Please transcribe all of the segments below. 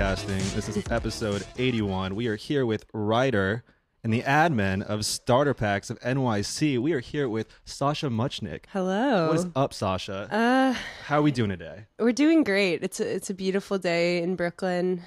podcasting. This is episode 81. We are here with writer and the admin of Starter Packs of NYC. We are here with Sasha Mutchnik. Hello. What is up, Sasha? uh, How are we doing today? we're doing great. It's a, it's a beautiful day in Brooklyn.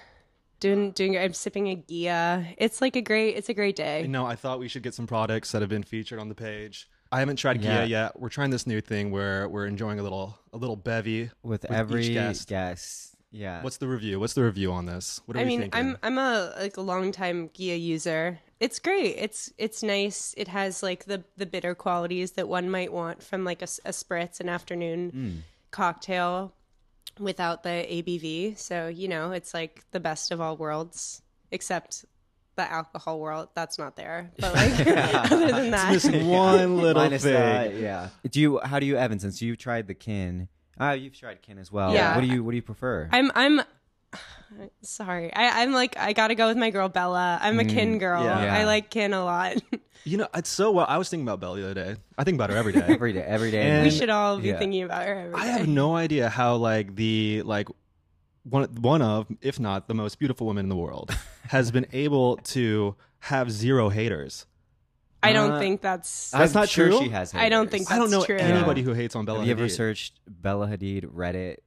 Doing doing. I'm sipping a Ghia. It's like a great. It's a great day. No, I thought we should get some products that have been featured on the page. I haven't tried Yeah. Ghia yet. We're trying this new thing where we're enjoying a little a little bevy with, each every guest. guest. Yeah. What's the review? What's the review on this? What are I we mean, thinking? I'm I'm a like a long time Ghia user. It's great. It's it's nice. It has like the the bitter qualities that one might want from like a spritz, an afternoon Hmm. cocktail, without the ABV. So you know, it's like the best of all worlds, except the alcohol world. That's not there. But like other than that, missing one little Minus thing. that, yeah. Do you? How do you, Evan? Since you've tried the kin, ah, you've tried kin as well. Yeah. What do you? What do you prefer? I'm I'm sorry. I, I'm like I gotta go with my girl Bella. I'm a kin girl. Mm, yeah. Yeah. I like kin a lot. You know, it's so well. I was thinking about Bella the other day. I think about her every day. every day. Every day. And- we should all be yeah. thinking about her. every I day. have no idea how like the like one one of if not the most beautiful woman in the world has been able to have zero haters. I don't Uh, think that's. That's I'm not sure true? She has. I don't haters. think I don't That's know true. anybody who hates on Bella. Have you ever Hadid. searched Bella Hadid Reddit?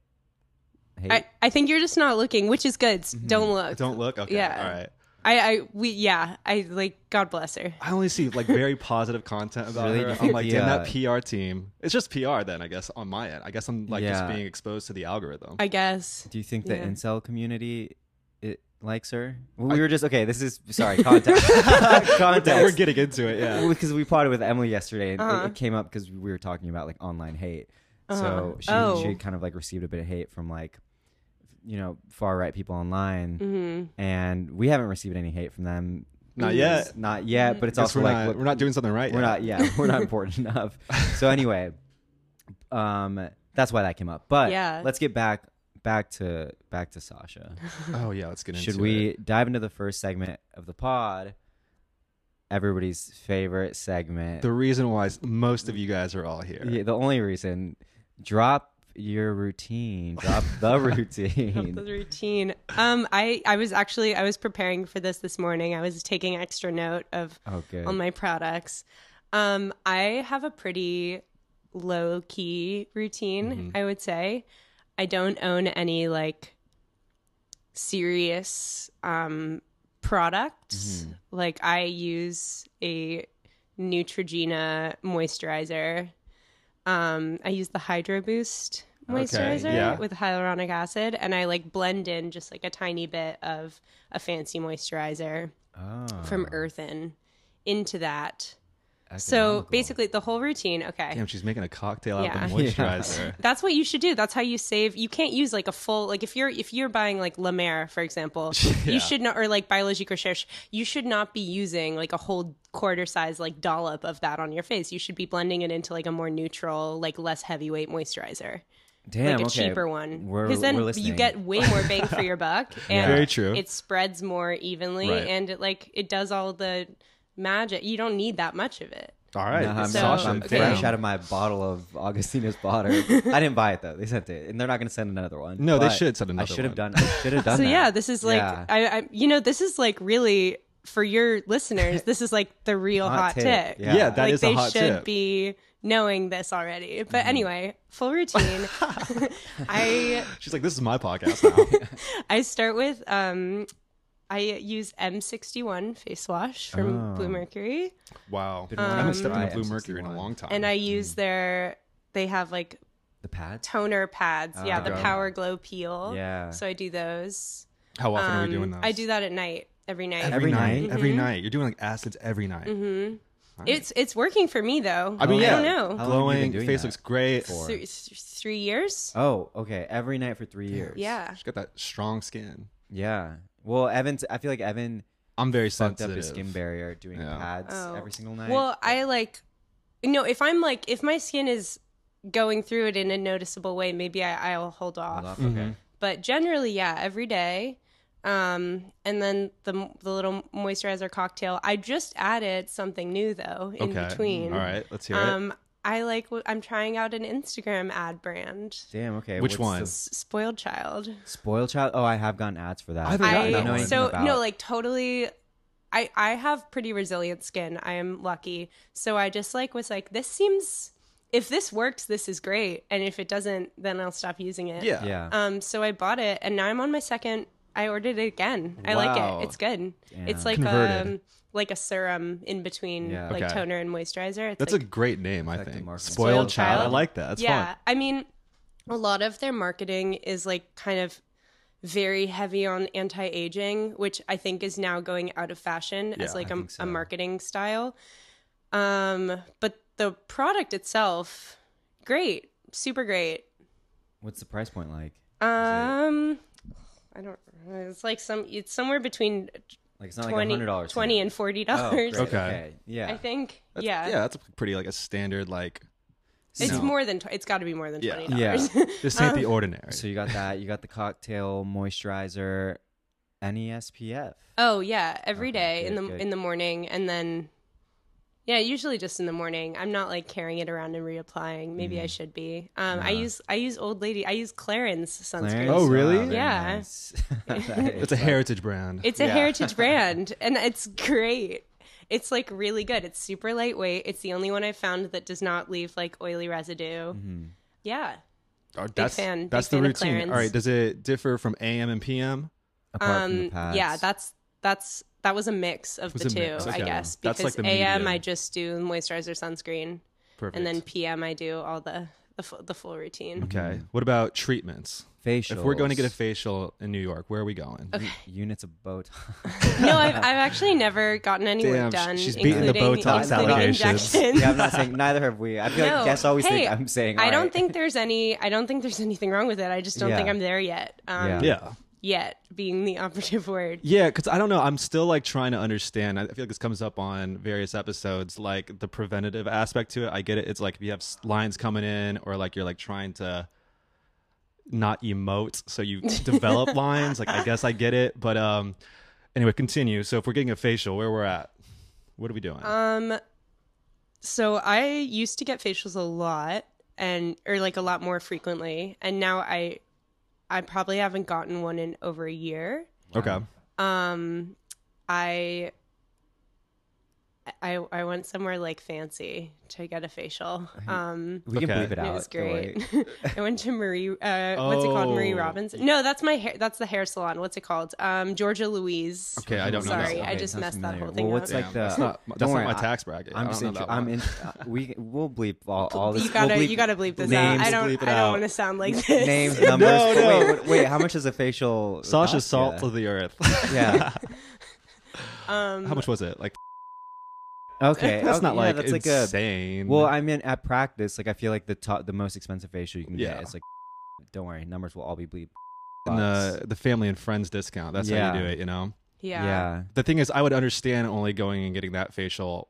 Hate? I, I think you're just not looking, which is good. Don't look. Mm-hmm. Don't look. Okay. Yeah. All right. I, I we yeah. I like God bless her. I only see like very positive content about Really? her. Do you I'm like, the, damn, uh, that PR team. It's just PR then, I guess, on my end. I guess I'm like just being exposed to the algorithm. I guess. do you think the Yeah. incel community it likes her? Well, we were just okay. This is sorry. Context. context. We're getting into it. Yeah. Because we potted with Emily yesterday, and it- Uh-huh. it, came up because we were talking about like online hate. Uh-huh. So she Oh. she kind of like received a bit of hate from like you know far right people online, hmm and we haven't received any hate from them. Not yet. Not yet, but it's also we're like not, look, we're not doing something right. we're yet. not yeah we're not important enough. So anyway, um, that's why that came up. But Yeah. let's get back back to back to Sasha. Oh yeah, let's get into it. Should we it. dive into the first segment of the pod? Everybody's favorite segment. The reason why most of you guys are all here. Yeah, the only reason. Drop your routine. Drop the routine. Drop the routine. Um, I I was actually I was preparing for this this morning. I was taking extra note of Oh, all my products. Um, I have a pretty low key routine, Mm-hmm. I would say. I don't own any like serious um products. Mm-hmm. Like I use a Neutrogena moisturizer. Um, I use the Hydro Boost moisturizer yeah. with hyaluronic acid, and I like blend in just like a tiny bit of a fancy moisturizer oh, from Earthen into that. So basically, the whole routine. Okay, Damn, she's making a cocktail out Yeah. of the moisturizer. that's what you should do. That's how you save. You can't use like a full like if you're if you're buying like La Mer, for example, Yeah. you should not or like Biologique Recherche, you should not be using like a whole quarter size like dollop of that on your face. You should be blending it into like a more neutral, like less heavyweight moisturizer. Damn, like a okay. cheaper one. Because then you get way more bang for your buck. And Very true. It spreads more evenly Right. and it like it does all the magic. You don't need that much of it. All right, Nah, I'm, So- Sasha, I'm okay. fresh damn. out of my bottle of Augustina's water. I didn't buy it though. They sent it, and they're not going to send another one. No, they should send another I should have one. done. I should have done. It. So that. yeah, this is like Yeah. I, I you know, this is like really for your listeners, this is like the real hot, Hot tip. tip. Yeah. Yeah, that like is they a hot should be knowing this already. But Mm-hmm. anyway, full routine. I She's like, this is my podcast now. I start with um I use M61 face wash from Oh. Blue Mercury. wow, Been I haven't to stepped try into Blue Mercury in a M61. long time. and I use their they have like the pads. toner pads. yeah, the Oh. Power Glow Peel. Yeah. So I do those. How often are we Um, doing those? I do that at night, every night. every, Every night. night? Every night. You're doing like acids every night. Mm-hmm. It's it's working for me though. I mean, I yeah, don't know. How long have you been glowing. doing Face that looks great. for? Three, three years. Oh, okay. Every night for three years. Yeah. She's got that strong skin. Yeah. Well, Evan, I feel like Evan I'm very fucked sensitive. up his skin barrier doing Yeah. pads Oh. every single night. Well, I like, you know, if I'm like, if my skin is going through it in a noticeable way, maybe I, I'll hold off. Hold off. Okay. But generally, yeah, every day. Um, and then the the little moisturizer cocktail. I just added something new though in okay. between. All right. Let's hear it. Um, I like. I'm trying out an Instagram ad brand. Damn. Okay. Which what's one? S- Spoiled Child. Spoiled child. Oh, I have gotten ads for that. I haven't gotten I that know one. so about. no, like totally. I I have pretty resilient skin. I am lucky. So I just like was like, this seems. If this works, this is great, and if it doesn't, then I'll stop using it. Yeah. Yeah. Um. So I bought it, and now I'm on my second. I ordered it again. I like it. It's good. It's like Converted. um like a serum in between Yeah. like Okay. toner and moisturizer. It's That's like, a great name, I Effective think. marketing. Spoiled, Spoiled child. I like that. That's yeah. fun. I mean, a lot of their marketing is like kind of very heavy on anti-aging, which I think is now going out of fashion as Yeah, like I a, think so. a marketing style. Um, but the product itself, great, super great. What's the price point like? Um, I don't. It's like some. It's somewhere between Like it's not like 20, hundred dollars. 20 and forty Oh, dollars. great. Okay. Yeah. I think. That's- yeah. Yeah, that's pretty like a standard like. It's No. more than. Tw- it's got to be more than Yeah. twenty Yeah. dollars. This ain't the Um, ordinary. So you got that. You got the cocktail moisturizer, any SPF. Oh yeah, every Okay, day in the good. in the morning, and then yeah, usually just in the morning. I'm not like carrying it around and reapplying. Maybe Mm-hmm. I should be. Um, I use I use Old Lady. I use Clarins sunscreen. Clarins? Oh, really? Wow, Yeah. nice. it's a heritage brand. It's a Yeah. heritage brand, and it's great. It's like really good. It's super lightweight. It's the only one I've found that does not leave like oily residue. Mm-hmm. Yeah. Oh, that's fan- big that's the fan routine. All right, does it differ from AM and PM? Apart from the Um, pads. yeah, that's that's that was a mix of the two, mix, I okay. guess. That's Because like the AM, medium. I just do moisturizer, sunscreen, Perfect. and then PM, I do all the the, full, the full routine. okay. What about treatments? facial. If we're going to get a facial in New York, where are we going? units of Botox. No, I've, I've actually never gotten any Damn, work done. she's beating the including- Botox including allegations. injections. yeah, I'm not saying neither have we. I feel No. like guests always Hey, think I'm saying. I don't right. think there's any. I don't think there's anything wrong with it. I just don't think I'm there yet. Um, Yeah. yeah. Yet being the operative word. Yeah, because I don't know. I'm still like trying to understand. I feel like this comes up on various episodes, like the preventative aspect to it. I get it. It's like if you have lines coming in, or like you're like trying to not emote, so you develop lines. Like I guess I get it, but um, anyway, continue. So if we're getting a facial, where we're at, what are we doing? Um, so I used to get facials a lot and or like a lot more frequently, and now I I probably haven't gotten one in over a year. okay. Um, I I I went somewhere like fancy to get a facial. Um, we can Okay. bleep it out. it was great. I went to Marie. Uh, what's it called? Marie Oh. Robinson. No, that's my hair. That's the hair salon. What's it called? Um, Georgia Louise. Okay, I don't know. Sorry, that I just sounds messed that whole thing Well, what's up. like the? that's not don't that's not worry, my I- tax bracket. I I'm just. know I'm in. Uh, we we'll bleep all, all this. you gotta we'll bleep you gotta bleep this names, out. I don't bleep it I don't want to sound like this. names, numbers. No, no. Wait, wait, wait, how much is a facial? Sasha's salt Yeah. to the earth. Yeah. Um, How much was it? Like Okay. that's oh, not yeah, like that's like a. insane. Well, I mean, at practice, like I feel like the top, the most expensive facial you can Yeah. get is like. Don't worry, numbers will all be bleep. And the the family and friends discount. That's how you do it. You know. yeah. yeah. The thing is, I would understand only going and getting that facial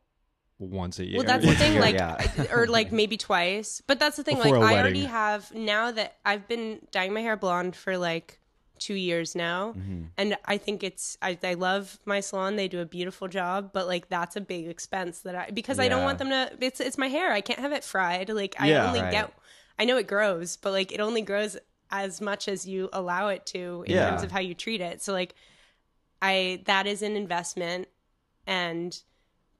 once a year. Well, that's the thing, like, yeah. or like maybe twice. But that's the thing, Before like, a I already have now that I've been dyeing my hair blonde for like two years now, Mm-hmm. and I think it's I, I love my salon. They do a beautiful job, but like that's a big expense that I because I don't want them to. It's it's my hair. I can't have it fried. Like I Yeah. only Right. get. I know it grows, but like it only grows as much as you allow it to in Yeah. terms of how you treat it. So like, I that is an investment, and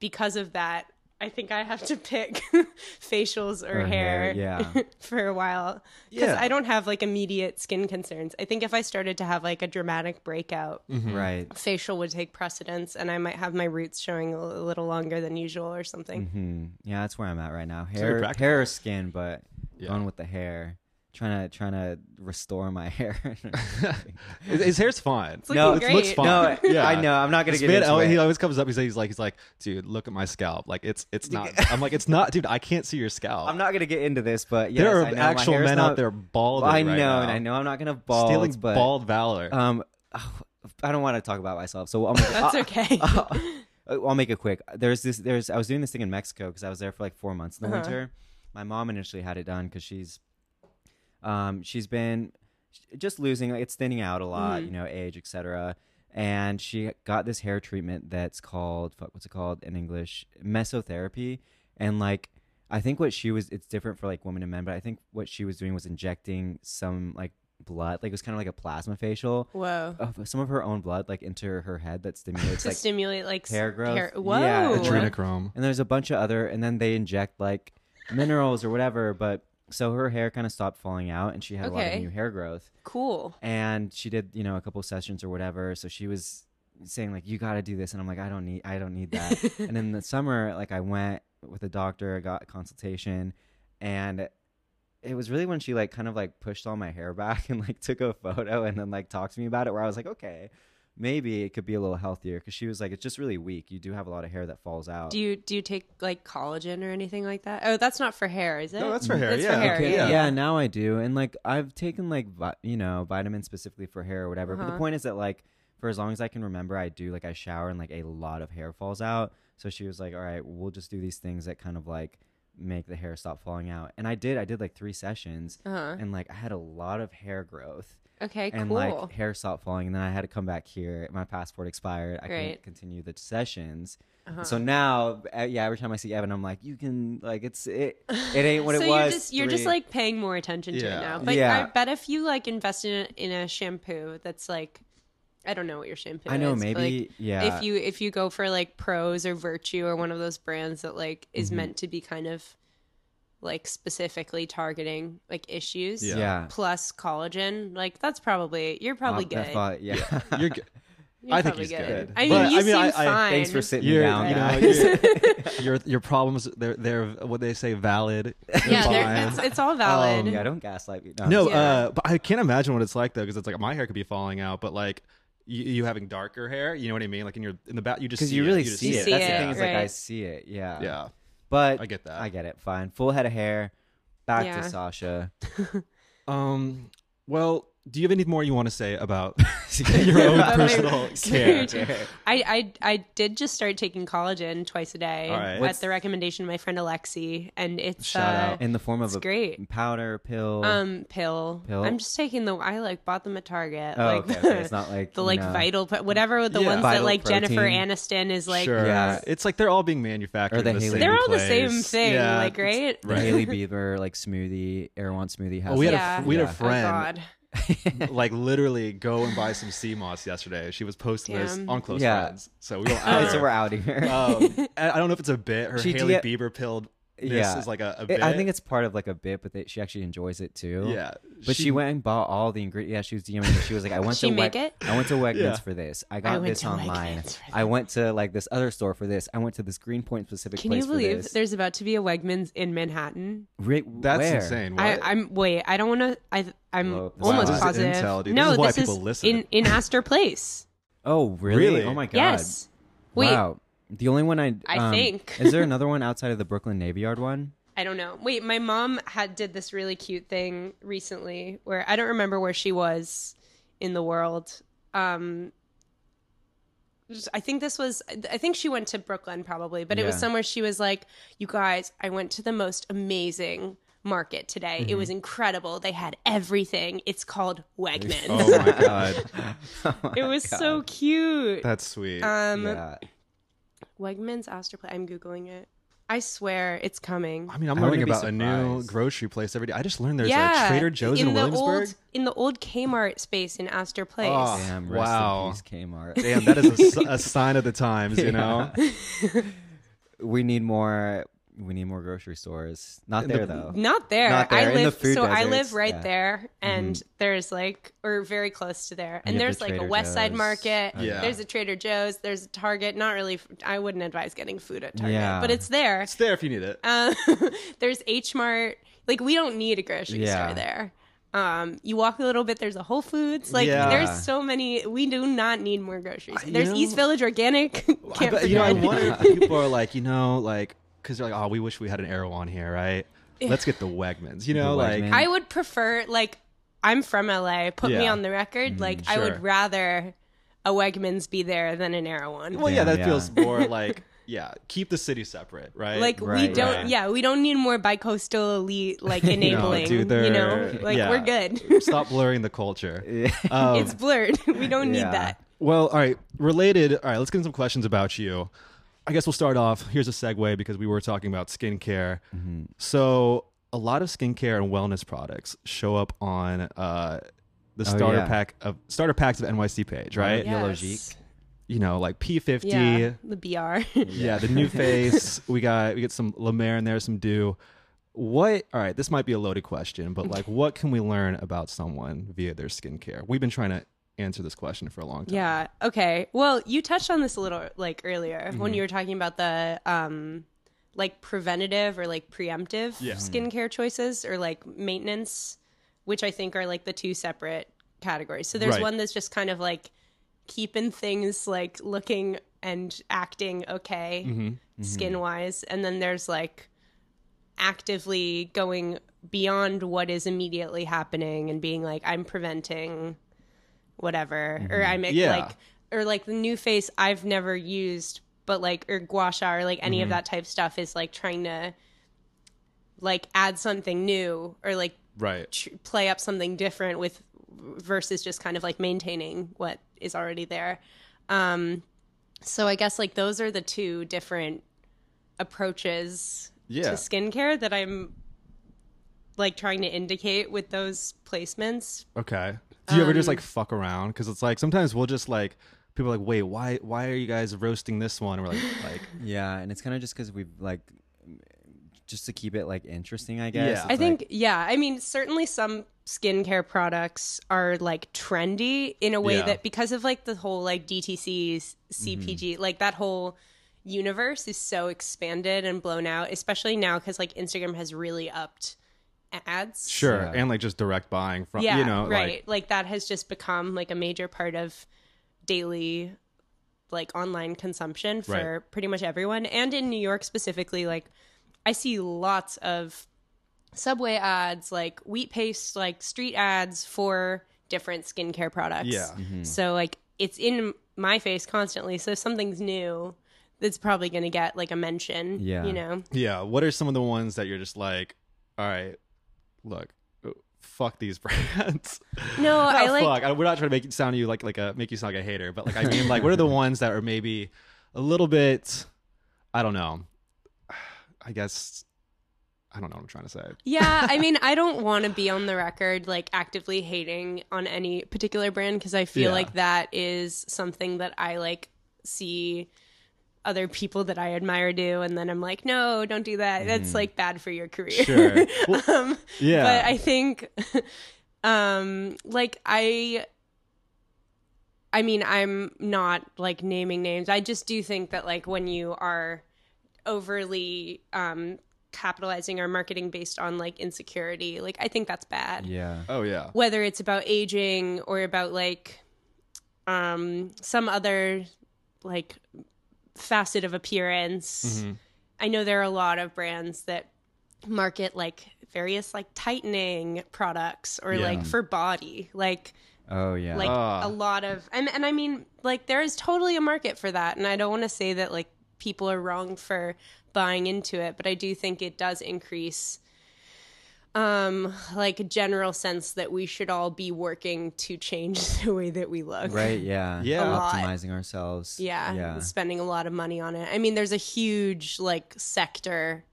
because of that, I think I have to pick facials or, Or hair, hair, yeah. for a while because Yeah. I don't have like immediate skin concerns. I think if I started to have like a dramatic breakout, Mm-hmm. Right. facial would take precedence, and I might have my roots showing a a little longer than usual or something. hmm Yeah, that's where I'm at right now. Hair, practical. hair, or skin, but Yeah. going with the hair. Trying to trying to restore my hair. his, his hair's fine. It's No, it looks fine. no, Yeah. I know. I'm not gonna This get man, into oh, it. he always comes up. He's, he's like, he's like, dude, look at my scalp. Like it's it's not. I'm like, it's not, dude. I can't see your scalp. I'm not gonna get into this, but yes, there are I know, actual hair's men not- out there balding. I know, right and. I know I'm not gonna bald, stealing but bald valor. um, I don't want to talk about myself, so I'm, That's I'll, okay. I'll make it quick. There's this. There's. I was doing this thing in Mexico because I was there for like four months in the Uh-huh. winter. My mom initially had it done because she's, um, she's been just losing. Like, it's thinning out a lot. Mhm. You know, age, etc. And she got this hair treatment that's called fuck. What's it called in English? Mesotherapy. And like, I think what she was, it's different for like women and men, but I think what she was doing was injecting some like blood, like it was kind of like a plasma facial Whoa. of some of her own blood, like into her head that stimulates to like stimulate like hair growth. Whoa. Yeah, and then- Adrenochrome. and there's a bunch of other and then they inject like minerals or whatever but so her hair kind of stopped falling out and she had a lot Okay. of new hair growth. Cool. and she did you know a couple sessions or whatever. So she was saying like you got to do this. And i'm like i don't need i don't need that. And in the summer like i went with a doctor i got a consultation and it was really when she like kind of like pushed all my hair back and like took a photo and then like talked to me about it where i was like okay maybe it could be a little healthier because she was like it's just really weak you do have a lot of hair that falls out Do you do you take like collagen or anything like that? Oh, that's not for hair, is it? No, that's for hair, That's yeah. for hair. Okay, yeah. yeah. now I do, and like I've taken like vi- you know vitamins specifically for hair or whatever. But the Uh-huh. point is that like for as long as I can remember, I do like I shower and like a lot of hair falls out. So she was like, "All right, we'll just do these things that kind of like make the hair stop falling out." And I did. I did like three sessions, Uh-huh. and like I had a lot of hair growth. Okay, And cool. like hair stopped falling, and then I had to come back here. My passport expired. I Great. couldn't continue the sessions. Uh-huh. So now, yeah, every time I see Evan, I'm like, you can like it's it. It ain't what so it was. you're just you're just like paying more attention to Yeah. it now. But Yeah. I bet if you like invest in a, in a shampoo that's like I don't know what your shampoo is. I know is. maybe like, yeah. if you if you go for like Prose or Virtue or one of those brands that like is Mhm. meant to be kind of like specifically targeting like issues Yeah. yeah, plus collagen, like that's probably you're probably Uh, that good. thought- yeah. You're good. You're I think probably he's good. I mean, But, you I mean, seem I- I- fine. Thanks for sitting You're, me down, you know, guys. your, your your problems they're they're what they say valid. yeah, They're they're- it's, it's all valid. Um, yeah, don't gaslight me. No, Yeah. uh, but I can't imagine what it's like though, because it's like my hair could be falling out, but like you, you having darker hair, you know what I mean? Like in your in the back, you just because see you it. really just see You it. see That's the it, thing. Is like I see it. Yeah. Yeah, But I get that. I get it. Fine. Full head of hair. Back Yeah. to Sasha. Um, well, do you have any more you want to say about your own personal care? I, I I did just start taking collagen twice a day All right. at What's- the recommendation of my friend Alexi, and it's Shout uh, out. In the form of It's a great. powder pill. um pill. Pill? I'm just taking the I like bought them at Target. oh, like okay, okay. It's not like the you like know, vital, but whatever the Yeah. ones that Vital like Jennifer protein. Aniston is like. sure. Yeah. It's like they're all being manufactured. Or the in the Hailey same They're all the place. same thing, Yeah, like it's- right. The Right. Hailey Bieber like smoothie, Erewhon smoothie has. Oh, we had Yeah. a we had Yeah. a Oh friend God. like literally go and buy some sea moss yesterday. She was posting this Damn. on Close Yeah. Friends, so we were out. so we're out here. um, I I don't know if it's a bit. Her She Hailey did- Bieber pilled. This yeah, is like a, a It- bit. I think it's part of like a bit, but they, she actually enjoys it too. yeah. But she, went and bought all the ingredients. Yeah, she was DMing me. She was like, "I went She to make Weg- it? I went to Wegmans Yeah. for this. I I got went this online. I went to like this other store for this. I went to this Greenpoint specific Can place you believe for this. there's about to be a Wegmans in Manhattan? Re- That's where? insane. What? I, I'm wait. I don't want to. I I'm Whoa, this almost is- this is positive. intel, dude. This No, is why this people is listen. in in Astor Place. Oh, really? Really? Oh my god. Yes. Wait, Wow. The only one I I um, think. is there another one outside of the Brooklyn Navy Yard one? I don't know. Wait, my mom had did this really cute thing recently where I don't remember where she was in the world. Um I think this was I think she went to Brooklyn probably, but it was somewhere she was like, "You guys, I went to the most amazing market today. It was incredible. They had everything. It's called Wegmans." oh my god, Oh my it was God. so cute. that's sweet. Um yeah. Wegmans Astor Place. I'm googling it. I swear it's coming. I mean, I'm I learning wouldn't about a new grocery place every day. I just learned there's yeah, a Trader Joe's in, the Williamsburg. old in the old Kmart space in Astor ah, Place. Oh. Damn, rest wow. in peace, Kmart. Damn, that is a sign of the times, you know. we need more. We need more grocery stores. Not there the- though. Not there. Not there, I in the live food so I live right yeah. Mm-hmm. there and there's like or very close to there. And you there's the like a Trader West Side Joe's. Market. Oh, Yeah. There's a Trader Joe's, there's a Target. Not really I wouldn't advise getting food at Target, Yeah. but it's there. It's there if you need it. Um, there's H Mart. Like we don't need a grocery Yeah. store there. Um, you walk a little bit. There's a Whole Foods. Like Yeah. there's so many. We do not need more groceries. you There's know- East Village Organic. I Can't bet- you know, I wonder if people are like, you know, like, because they're like, oh, we wish we had an Erewhon here, right? Let's get the Wegmans. You know, The like, Wegmans. I would prefer like I'm from LA. Put me Yeah. on the record. like I sure. would rather a Wegmans be there than an Erewhon. well, yeah, Damn, that yeah. feels more like, yeah, keep the city separate, right? like we Right, don't. right. Yeah, we don't need more bicoastal elite like enabling. dude, you know, they're- like yeah. we're good. stop blurring the culture. Um, it's blurred. we don't need Yeah. that. Well, all right. Related. All right. Let's get some questions about you. I guess we'll start off. Here's a segue because we were talking about skincare. Mhm. So a lot of skincare and wellness products show up on uh, the Oh, starter yeah. pack of starter packs of NYC page, right? Yeah. Yellow Yes. You know, like P50. Yeah, the BR. Yeah, the NuFace. we got we get some La Mer in there, some Dew. What? All right, this might be a loaded question, but like, what can we learn about someone via their skincare? We've been trying to answer this question for a long time. Yeah. Okay. Well, you touched on this a little like earlier Mm-hmm. when you were talking about the um like preventative or like preemptive Yeah. skincare choices or like maintenance, which I think are like the two separate categories. So there's Right. one that's just kind of like keeping things like looking and acting okay Mm-hmm. skin wise and then there's like actively going beyond what is immediately happening and being like i'm preventing whatever or I make Yeah. like or like the NuFace i've never used but like or gua sha or like any of that type stuff is like trying to like add something new or like Right. tr- play up something different with versus just kind of like maintaining what is already there. Um, so I guess like those are the two different approaches Yeah. to skincare that I'm like trying to indicate with those placements. Okay. Do you ever just Um, like fuck around? Because it's like sometimes we'll just like people are like, wait, why why are you guys roasting this one? And we're like, like Yeah, and it's kind of just because we've like, just to keep it like interesting, I guess. Yeah. I It's think yeah, I mean certainly some skincare products are like trendy in a way Yeah. that because of like the whole like DTC CPG Mm-hmm. like that whole universe is so expanded and blown out especially now cuz like Instagram has really upped ads. sure, Yeah. and like just direct buying from Yeah, you know, right. like Like, that has just become like a major part of daily like online consumption for Right. pretty much everyone. And in New York specifically, like I see lots of subway ads, like wheat paste, like street ads for different skincare products. Yeah. Mm-hmm. So like it's in my face constantly. So if something's new, it's probably gonna get like a mention. Yeah. You know? yeah. What are some of the ones that you're just like, all right, look, uh, fuck these brands. No, I Oh, like fuck. I, we're not trying to make it sound you like like a make you sound like a hater, but like I mean, like what are the ones that are maybe a little bit, I don't know. I guess I don't know what I'm trying to say. Yeah, I mean, I don't want to be on the record like actively hating on any particular brand because I feel Yeah. like that is something that I like see other people that I admire do, and then I'm like, no, don't do that. That's like bad for your career. Sure. Well, um, Yeah. but I think, um, like I. I mean, I'm not like naming names. I just do think that like when you are overly um capitalizing or marketing based on like insecurity, like I think that's bad. yeah. oh yeah. Whether it's about aging or about like um some other like facet of appearance. Mhm. I know there are a lot of brands that market like various like tightening products or Yeah. like for body. Like Oh yeah. like Ah. a lot of and and I mean like there is totally a market for that and I don't want to say that like people are wrong for buying into it but I do think it does increase um like a general sense that we should all be working to change the way that we look. right. Yeah. Yeah. A lot. Optimizing ourselves. Yeah, Yeah. spending a lot of money on it. I mean there's a huge like sector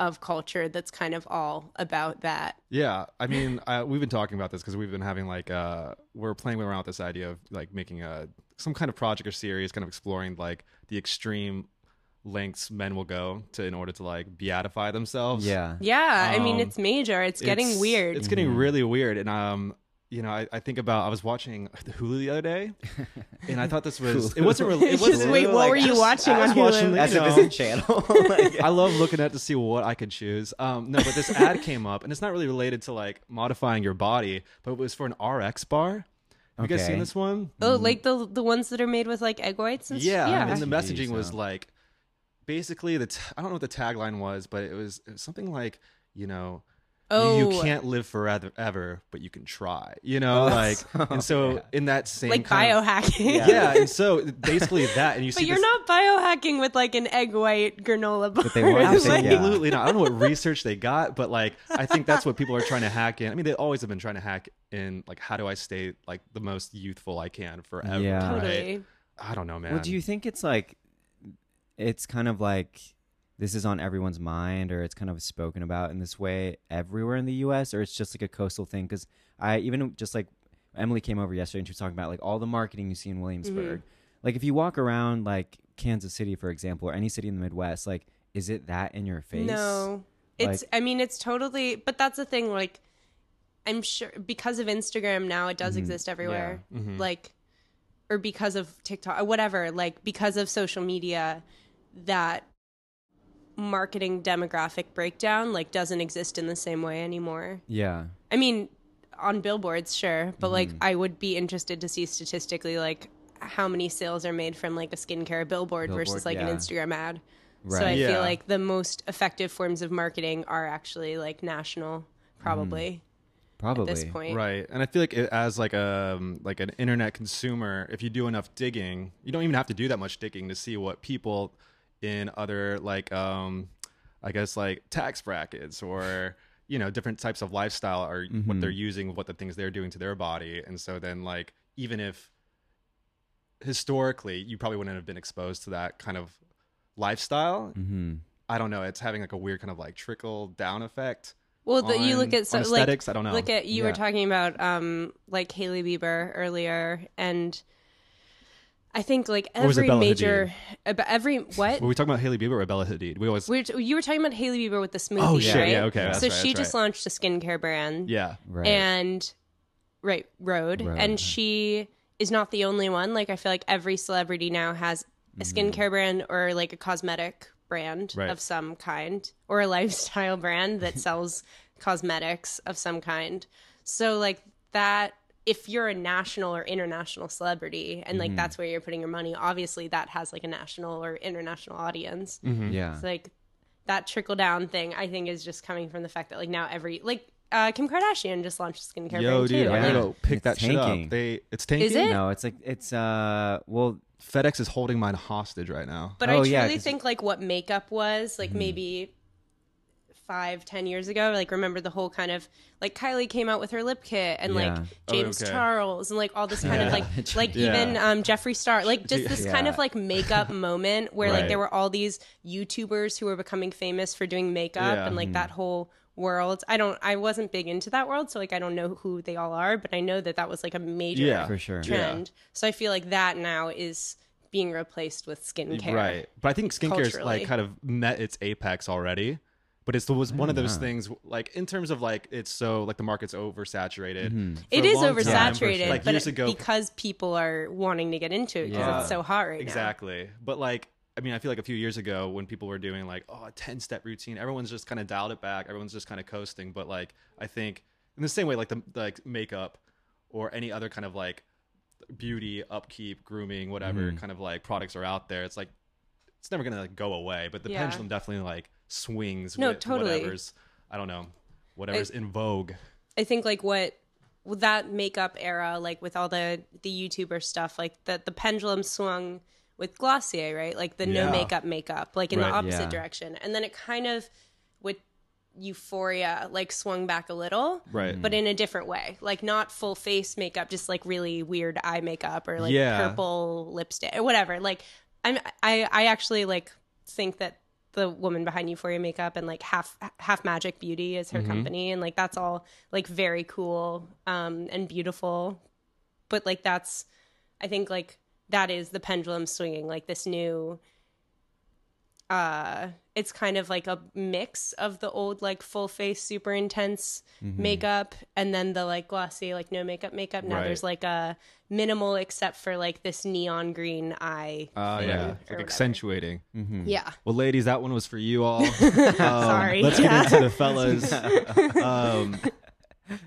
of culture that's kind of all about that. Yeah, I mean, uh, we've been talking about this because we've been having like uh, we're playing around with this idea of like making a some kind of project or series, kind of exploring like the extreme lengths men will go to in order to like beatify themselves. Yeah. Yeah, I mean Um, it's major. It's getting It's- weird. It's getting really weird, and um, you know, I, I think about I was watching Hulu the other day, and I thought this was it wasn't really. It wasn't wait, what like, were you just- watching on Hulu? watching, you That's a know, visit channel. Like- I love looking at to see what I could choose. Um, no, but this ad came up, and it's not really related to like modifying your body, but it was for an RX bar. Have you guys Okay. seen this one? Oh, like the the ones that are made with like egg whites and Yeah, stuff. and the Jeez, messaging was like, basically the t- I don't know what the tagline was, but it was, it was something like, you know, you- Oh, you, can't live forever, ever, but you can try. You know, Oh. like, and so Yeah. in that same like kind of- biohacking. Yeah. yeah, and so basically that, and you but see you're this, not biohacking with like an egg white granola bar. they want It's to, like- yeah. Absolutely not. I don't know what research they got, but like I think that's what people are trying to hack in. I mean, they always have been trying to hack in like how do I stay like the most youthful I can forever. Yeah. right? Totally. I don't know, man. Well, do you think it's like it's kind of like this is on everyone's mind or it's kind of spoken about in this way everywhere in the US or it's just like a coastal thing cuz I even just like Emily came over yesterday and she was talking about like all the marketing you see in Williamsburg. Mm-hmm. Like if you walk around like Kansas City for example or any city in the Midwest like is it that in your face? No. It's Like- I mean it's totally but that's the thing like I'm sure because of Instagram now it does mm-hmm. exist everywhere. Mm-hmm. Like or because of TikTok or whatever, like because of social media that marketing demographic breakdown like doesn't exist in the same way anymore. Yeah. I mean, on billboards, sure, but like mm-hmm. I would be interested to see statistically like how many sales are made from like a skincare billboard, versus like yeah. an Instagram ad. Right. So I Yeah. feel like the most effective forms of marketing are actually like national, probably Probably. at this point. Right, and I feel like it, as like a like an internet consumer, if you do enough digging, you don't even have to do that much digging to see what people in other like um, I guess like tax brackets or you know different types of lifestyle are what they're using, what the things they're doing to their body, and so then like even if historically you probably wouldn't have been exposed to that kind of lifestyle, Mhm. I don't know, it's having like a weird kind of like trickle down effect. Well, the, you look at so, on like I don't know. look at you Yeah. were talking about um like Hailey Bieber earlier, and I think like Or was it every Bella major, about every what Were we talking about Hailey Bieber or Bella Hadid? We always We're t- you were talking about Hailey Bieber with the smoothie, Oh, shit, right? yeah, okay, that's so right, she that's just right. launched a skincare brand, yeah. Right. and right, Road, Rhode, and she is not the only one. Like I feel like every celebrity now has a skincare brand or like a cosmetic brand Mm-hmm. Right. of some kind, or a lifestyle brand that sells cosmetics of some kind. So like that. If you're a national or international celebrity and Mm-hmm. like that's where you're putting your money, obviously that has like a national or international audience. yeah. It's like that trickle down thing. I think is just coming from the fact that like now every like uh, Kim Kardashian just launched a skincare Yo, brand dude, too. I'm Yeah. gonna go pick It's that shit up. They, it's tanking. Is it? No, it's like it's uh well FedEx is holding mine hostage right now. But Oh, I truly yeah, 'cause- think like what makeup was like maybe five, ten years ago. Like remember the whole kind of like Kylie came out with her lip kit and like Yeah. Oh, James okay. Charles and like all this kind of like like Yeah. even um Jeffree Star like just this kind of Yeah. like makeup moment where like Right. there were all these YouTubers who were becoming famous for doing makeup Yeah. and like that whole world. I don't I wasn't big into that world so like I don't know who they all are, but I know that that was like a major Yeah. for sure. trend. So I feel like that now is being replaced with skincare. Right. But I think skincare Culturally. like kind of met its apex already. But it's, it was one of those know. things like in terms of like it's so like the market's oversaturated. Mm-hmm. For It a is long time- oversaturated, Like but years ago, because people are wanting to get into it because Yeah. it's so hot right now. exactly. But like, I mean, I feel like a few years ago when people were doing like, oh, a 10 step routine, everyone's just kind of dialed it back. Everyone's just kind of coasting. But like, I think in the same way, like the like makeup or any other kind of like beauty, upkeep, grooming, whatever Mm-hmm. kind of like products are out there, it's like, it's never going to like go away. But the Yeah. pendulum definitely like swings No, with totally. whatever's, I don't know, whatever's in vogue. I think like what with that makeup era, like with all the the YouTuber stuff, like the the pendulum swung with Glossier, right? Like the Yeah. no makeup makeup, like in Right. the opposite Yeah. direction, and then it kind of with Euphoria, like swung back a little, Right. But in a different way, like not full face makeup, just like really weird eye makeup or like Yeah. purple lipstick or whatever. Like I'm, I, I actually like think that the woman behind Euphoria makeup and like half half magic beauty is her company and like that's all like very cool um and beautiful. But like that's i think like that is the pendulum swinging like this new uh it's kind of like a mix of the old like full face super intense makeup and then the like glossy like no makeup makeup now Right. there's like a minimal except for like this neon green eye Oh, thing yeah. like accentuating. yeah Well, ladies, that one was for you all. Um, Sorry. Let's get into the fellas. um,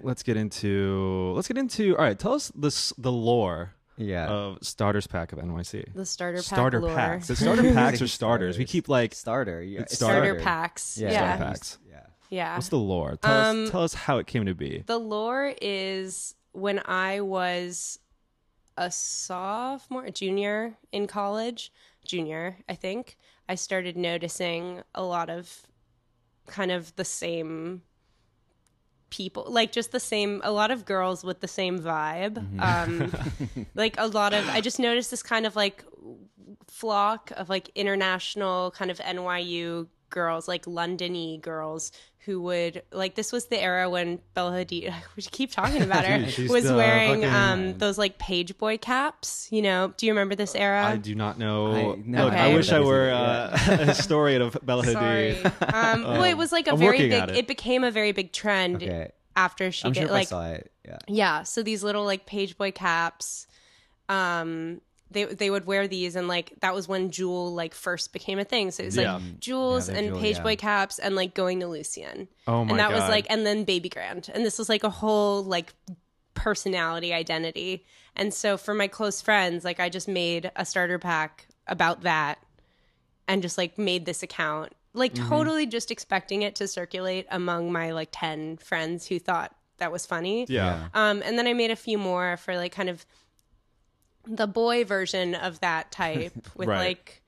let's get into. Let's get into. All right, tell us this the lore Yeah. of starters pack of NYC. the starter pack starter lore. packs. The starter packs are starters. We keep like starter. Yeah. It's starter Starter. packs Yeah. yeah starter packs. Yeah. yeah What's the lore? Tell Um, us. Tell us how it came to be. The lore is when I was a sophomore, a junior in college, junior, I think, I started noticing a lot of kind of the same people, like just the same, a lot of girls with the same vibe. Um, like a lot of, I just noticed this kind of like flock of like international kind of NYU girls, like Londony girls who would like this was the era when Bella Hadid we keep talking about her Dude, was wearing fucking- um those like page boy caps, you know. Do you remember this era? I do not know. I- no, Look, I I wish that I were uh, a historian of Bella Sorry. Hadid. Um, well, it was like a I'm very big. It. it. became a very big trend Okay. after she I'm get sure like I saw it. Yeah. yeah. So these little like page boy caps, um, they they would wear these and like that was when Juul like first became a thing. So it was Yeah. like Juuls Yeah, they're and Juul, page yeah. boy caps and like going to Lucien. Oh my and that was God. like and then Baby Grand. And this was like a whole like personality identity. And so for my close friends, like I just made a starter pack about that and just like made this account. Like Mm-hmm. totally just expecting it to circulate among my like 10 friends who thought that was funny. Yeah. Um, and then I made a few more for like kind of the boy version of that type with Right. like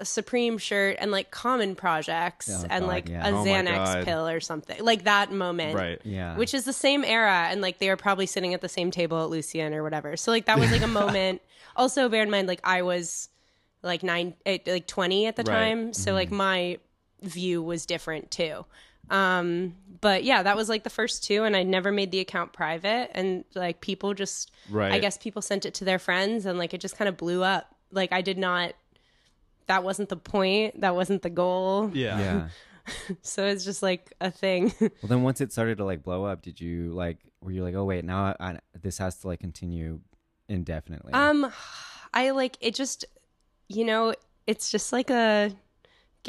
a Supreme shirt and like common projects Oh, and God, like yeah. a Oh Xanax pill or something like that moment. Right. Yeah. Which is the same era, and like they were probably sitting at the same table at Lucien or whatever. So like that was like a moment. Also, bear in mind, like I was like nine, eh, like twenty at the Right. time, so like my view was different too. Um, but yeah, that was like the first two, and I never made the account private, and like people just, Right. I guess people sent it to their friends, and like it just kind of blew up. Like I did not. That wasn't the point. That wasn't the goal. Yeah. yeah. So it's just like a thing. Well, then once it started to like blow up, did you like? Were you like, oh wait, now I, I, this has to like continue indefinitely? Um, I like it. Just you know, it's just like a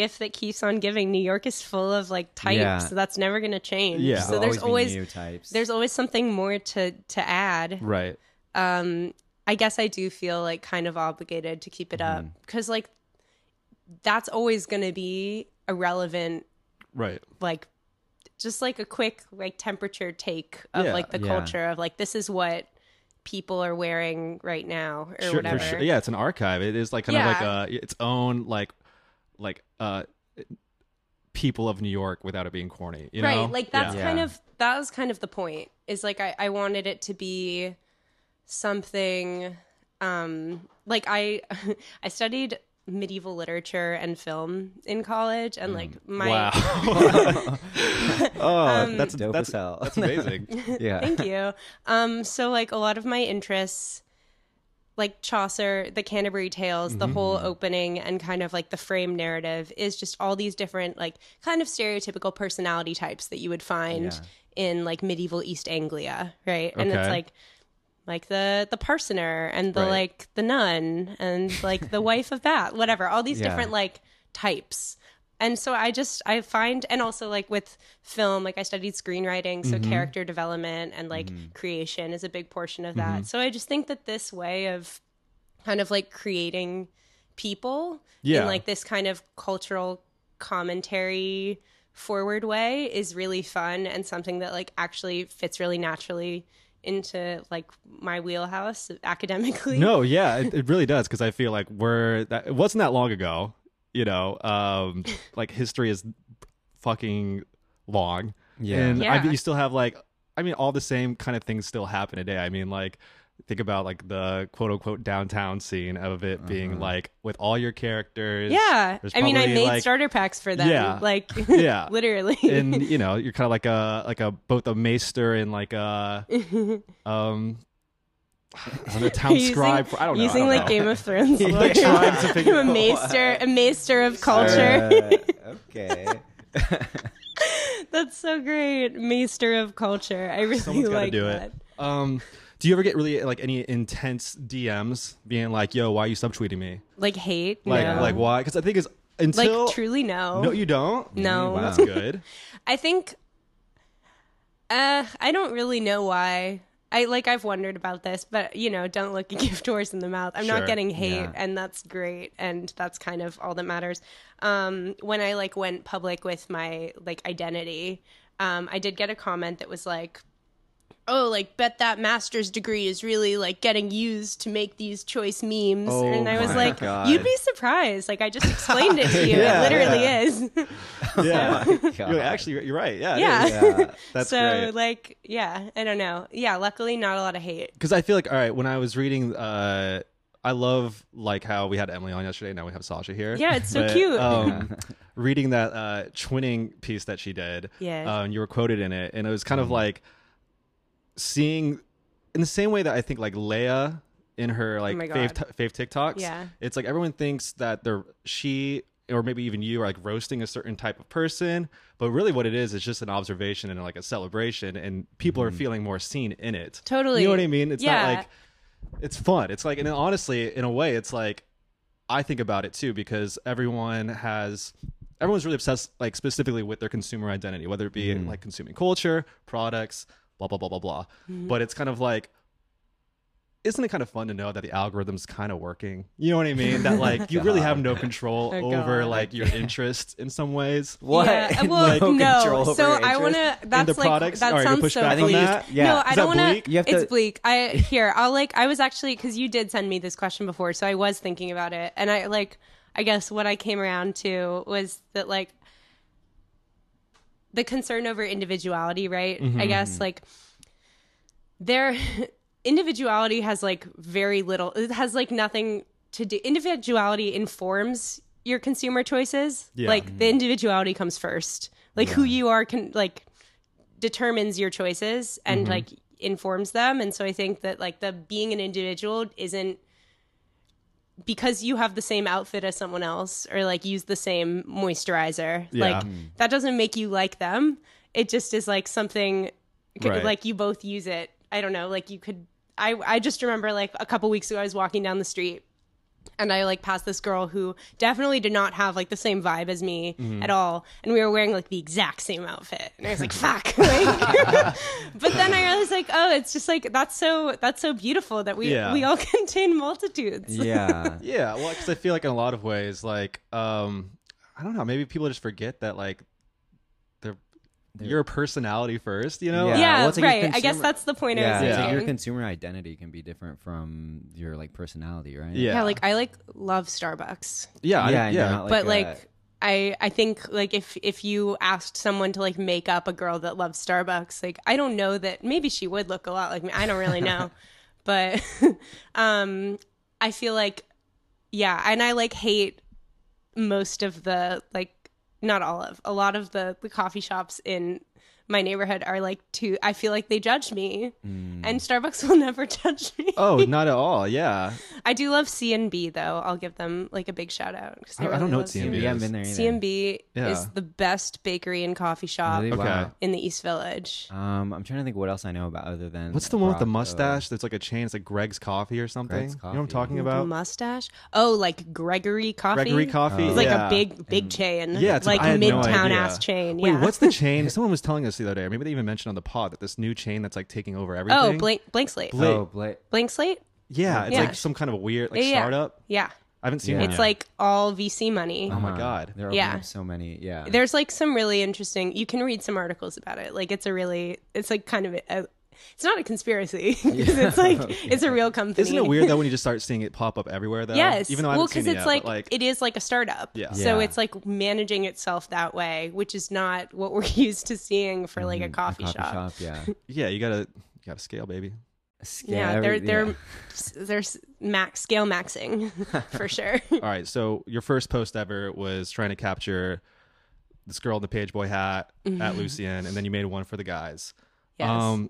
gift that keeps on giving. New York is full of like types, Yeah. so that's never gonna change. Yeah. So there's always new types. there's always something more to to add. Right. Um, I guess I do feel like kind of obligated to keep it up Mm-hmm. because like that's always gonna be a relevant Right. like just like a quick like temperature take of Yeah. like the culture of like this is what people are wearing right now or Sure, whatever. Sure. Yeah, it's an archive. It is like kind Yeah. of like a its own like like uh people of New York without it being corny. You right know? like that's Yeah. Yeah. kind of that was kind of the point is like I, I wanted it to be something um like i i studied medieval literature and film in college and like my Wow. oh, Um, that's Dope that's as hell. that's amazing. yeah. thank you um so like a lot of my interests like chaucer the canterbury tales the mm-hmm. whole opening and kind of like the frame narrative is just all these different like kind of stereotypical personality types that you would find Yeah. in like medieval east anglia right and it's like like the the parsoner and the Right. like the nun and like the wife of Bath, whatever, all these Yeah. different like types. And so I just I find and also like with film, like I studied screenwriting, so Mm-hmm. character development and like creation is a big portion of that. So I just think that this way of kind of like creating people Yeah. in like this kind of cultural commentary forward way is really fun and something that like actually fits really naturally into like my wheelhouse academically. No, yeah, it, it really does because I feel like we're that it wasn't that long ago. You know, um, like history is fucking long. Yeah. and I mean, you still have like, I mean, all the same kind of things still happen today. I mean, like. Think about like the quote unquote downtown scene of it being like with all your characters. Yeah. I mean, I made like, starter packs for them. Yeah. Like Yeah. literally. and you know you're kind of like a like a both a maester and like a um I'm a town Using- scribe for, I don't know Using don't like know. Game of Thrones. Like trying to figure I'm a maester, a maester of culture. Uh, okay. That's so great, maester of culture. I really Someone's gotta like do that. it. Um, do you ever get really like any intense DMs being like, "Yo, why are you subtweeting me?" Like hate, Like, no. like why? Because I think it's like until truly no. no, you don't. No. Well, that's good. I think uh I don't really know why. I like I've wondered about this, but you know, don't look a gift horse in the mouth. I'm Sure. not getting hate Yeah. and that's great and that's kind of all that matters. Um when I like went public with my like identity, um I did get a comment that was like Oh, like bet that master's degree is really like getting used to make these choice memes. Oh and I was like, God. you'd be surprised. Like I just explained it to you. Yeah, it literally yeah. is. Yeah, Oh you're actually you're right. Yeah, Yeah. Yeah. that's so great. like yeah i don't know yeah luckily not a lot of hate because I feel like all right when I was reading uh I I love like how we had Emily on yesterday. Now we have Sasha here. Yeah, it's so But, cute. Um, reading that uh, twinning piece that she did, Yeah. um, you were quoted in it, and it was kind of like seeing in the same way that I think like Leia in her oh like Oh fave, t- fave TikToks. Yeah. it's like everyone thinks that they're she or maybe even you are like roasting a certain type of person, but really what it is is just an observation and like a celebration, and people are mm-hmm. feeling more seen in it. Totally. You know what I mean? It's Yeah. not like it's fun. It's like, and honestly, in a way, it's like I think about it too because everyone has everyone's really obsessed, like specifically with their consumer identity, whether it be mm-hmm. like consuming culture, products, blah blah blah blah blah. Mm-hmm. But it's kind of like. Isn't it kind of fun to know that the algorithm's kind of working? You know what I mean? That like you really have no control Oh, over God. like your interests in some ways. What? Yeah, well, No control no. over So I want to. That's the like products? that Are sounds push so back bleak. that? Yeah. No, I don't want to. It's bleak. I here. I'll like. I was actually because you did send me this question before, so I was thinking about it, and I like. I guess what I came around to was that like the concern over individuality, right? I mm-hmm, guess mm-hmm. like their individuality has like very little. It has like nothing to do. Individuality informs your consumer choices. Yeah. Like the mm-hmm. individuality comes first. Like who you are can like determines your choices and Mm-hmm. like informs them and so i think that like the being an individual isn't because you have the same outfit as someone else or like use the same moisturizer Yeah. like mm. that doesn't make you like them it just is like something Right. like you both use it i don't know like you could i i just remember like a couple weeks ago i was walking down the street and I like passed this girl who definitely did not have like the same vibe as me Mm-hmm. at all, and we were wearing like the exact same outfit, and I was like, "Fuck!" Like, but then I realized like, oh, it's just like that's so that's so beautiful that we Yeah. we all contain multitudes. Yeah. Yeah, well, because I feel like in a lot of ways, like, um, I don't know, maybe people just forget that, like, they're, your personality first, you know? Yeah. Yeah, well, like your right. I guess that's the point I Yeah, was it's like your consumer identity can be different from your like personality, right? Yeah. yeah, like I like love Starbucks. Yeah, yeah, and yeah. you're but a- like I I think like if if you asked someone to like make up a girl that loves Starbucks, like I don't know that maybe she would look a lot like me. I don't really know. but um I feel like yeah, and I like hate most of the like not all of a lot of the the coffee shops in my neighborhood are like too I feel like they judge me. Mm. And Starbucks will never judge me. oh, not at all. Yeah. I do love C and B though. I'll give them like a big shout out. I- I really don't know what love C&B we is. haven't been there either. C&B Yeah. is the best bakery and coffee shop Really? Okay. Wow. in the East Village. Um, I'm trying to think what else I know about other than What's the one with the mustache? That's like a chain. It's like Greg's Coffee or something. Greg's You know what I'm Coffee. talking The about? mustache? Oh, like Gregory Coffee. Gregory Coffee. It's like yeah. a big, big chain. Yeah, it's- like I had no midtown ass chain. Wait, yeah. what's the chain? Someone was telling us the other day, or maybe they even mentioned on the pod that this new chain that's like taking over everything. Oh, blank, blank slate. Bla- Oh, Bla- blank slate. Yeah, it's Yeah. like some kind of weird like Yeah, yeah. startup. Yeah, I haven't seen Yeah. it. it's yet. like all VC money. Oh my uh-huh. God. There are Yeah. so many. Yeah. There's like some really interesting. You can read some articles about it. Like it's a really, it's like kind of a. It's not a conspiracy 'cause it's like it's a real company. Isn't it weird though when you just start seeing it pop up everywhere though? Yes. Even though I well, haven't seen because it it's yet, like, but, like it is like a startup. Yeah. So it's like managing itself that way, which is not what we're used to seeing for like a Mm, coffee, shop. shop Yeah. yeah, you gotta you gotta scale, baby. Scale Yeah, they're they're yeah. they're max scale maxing for sure. All right, so your first post ever was trying to capture this girl in the page boy hat at Lucien, and then you made one for the guys. Yes. Um,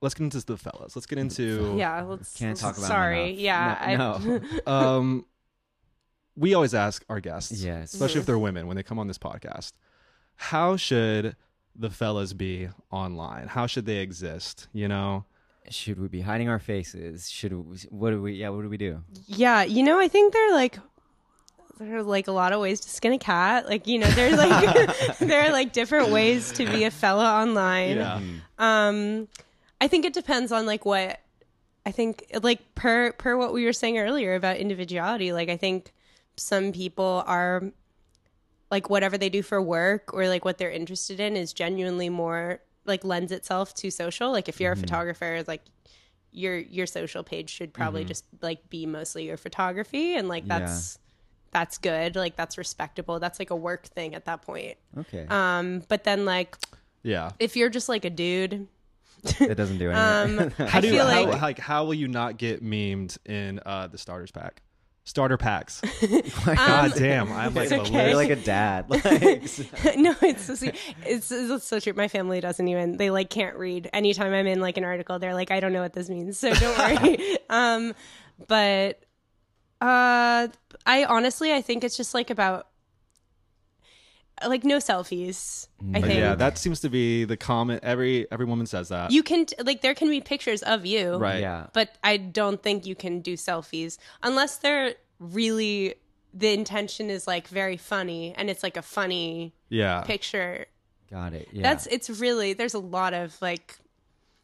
let's get into the fellas. Let's get into yeah. Let's. Can't talk about Sorry. Yeah. No- I- no. um, we always ask our guests, Yes. especially if they're women, when they come on this podcast, how should the fellas be online? How should they exist? You know, Should we be hiding our faces? Should we, what do we? Yeah, what do we do? Yeah, you know, I think they're like there are like a lot of ways to skin a cat. Like, you know, there's like there are like different ways to be a fella online. yeah, Um I think it depends on like what I think like per per what we were saying earlier about individuality, like I think some people are like whatever they do for work or like what they're interested in is genuinely more like lends itself to social. Like if you're a photographer, like your your social page should probably just like be mostly your photography and like Yeah. that's that's good. Like that's respectable. That's like a work thing at that point. Okay. Um but then like yeah. if you're just like a dude It doesn't do anything. Um, How I do feel how, like like how will you not get memed in uh, the starters pack? Starter packs. Um, God damn, I'm like okay. Like a dad. Like, no, it's so. It's, it's so true. My family doesn't even they like can't read. Anytime I'm in like an article, they're like, I don't know what this means, so don't worry. um, but uh, I honestly I think it's just like about like no selfies. I think yeah, that seems to be the comment. Every every woman says that. you can like there can be pictures of you, right. yeah. But I don't think you can do selfies unless they're really the intention is like very funny and it's like a funny Yeah. picture Got it. Yeah. That's it's really there's a lot of like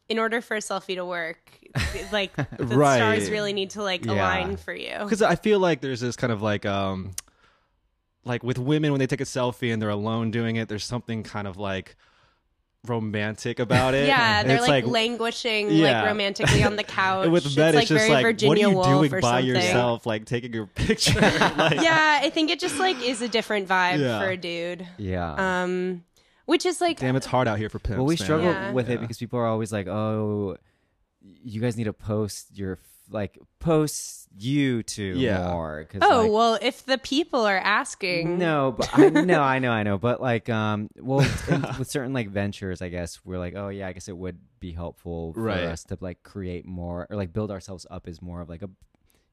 in order for a selfie to work, like the Right. stars really need to like Yeah. align for you. because I feel like there's this kind of like um like with women when they take a selfie and they're alone doing it, there's something kind of like romantic about it. Yeah, they're it's like, languishing Yeah. like romantically on the couch. and with it's men, like it's just very like Virginia what are you Woolf doing by something. yourself, like taking your picture. like, Yeah, I think it just like is a different vibe Yeah. for a dude. yeah. Um, which is like Damn, it's hard out here for pimps. well, we man. struggle Yeah. with Yeah. it because people are always like, "Oh, you guys need to post your like post you two Yeah. more." Cause, oh like, well, if the people are asking, No, but I no, I know, I know, but like, um, well, in, with certain like ventures, I guess we're like, oh yeah, I guess it would be helpful for Right. us to like create more or like build ourselves up as more of like a,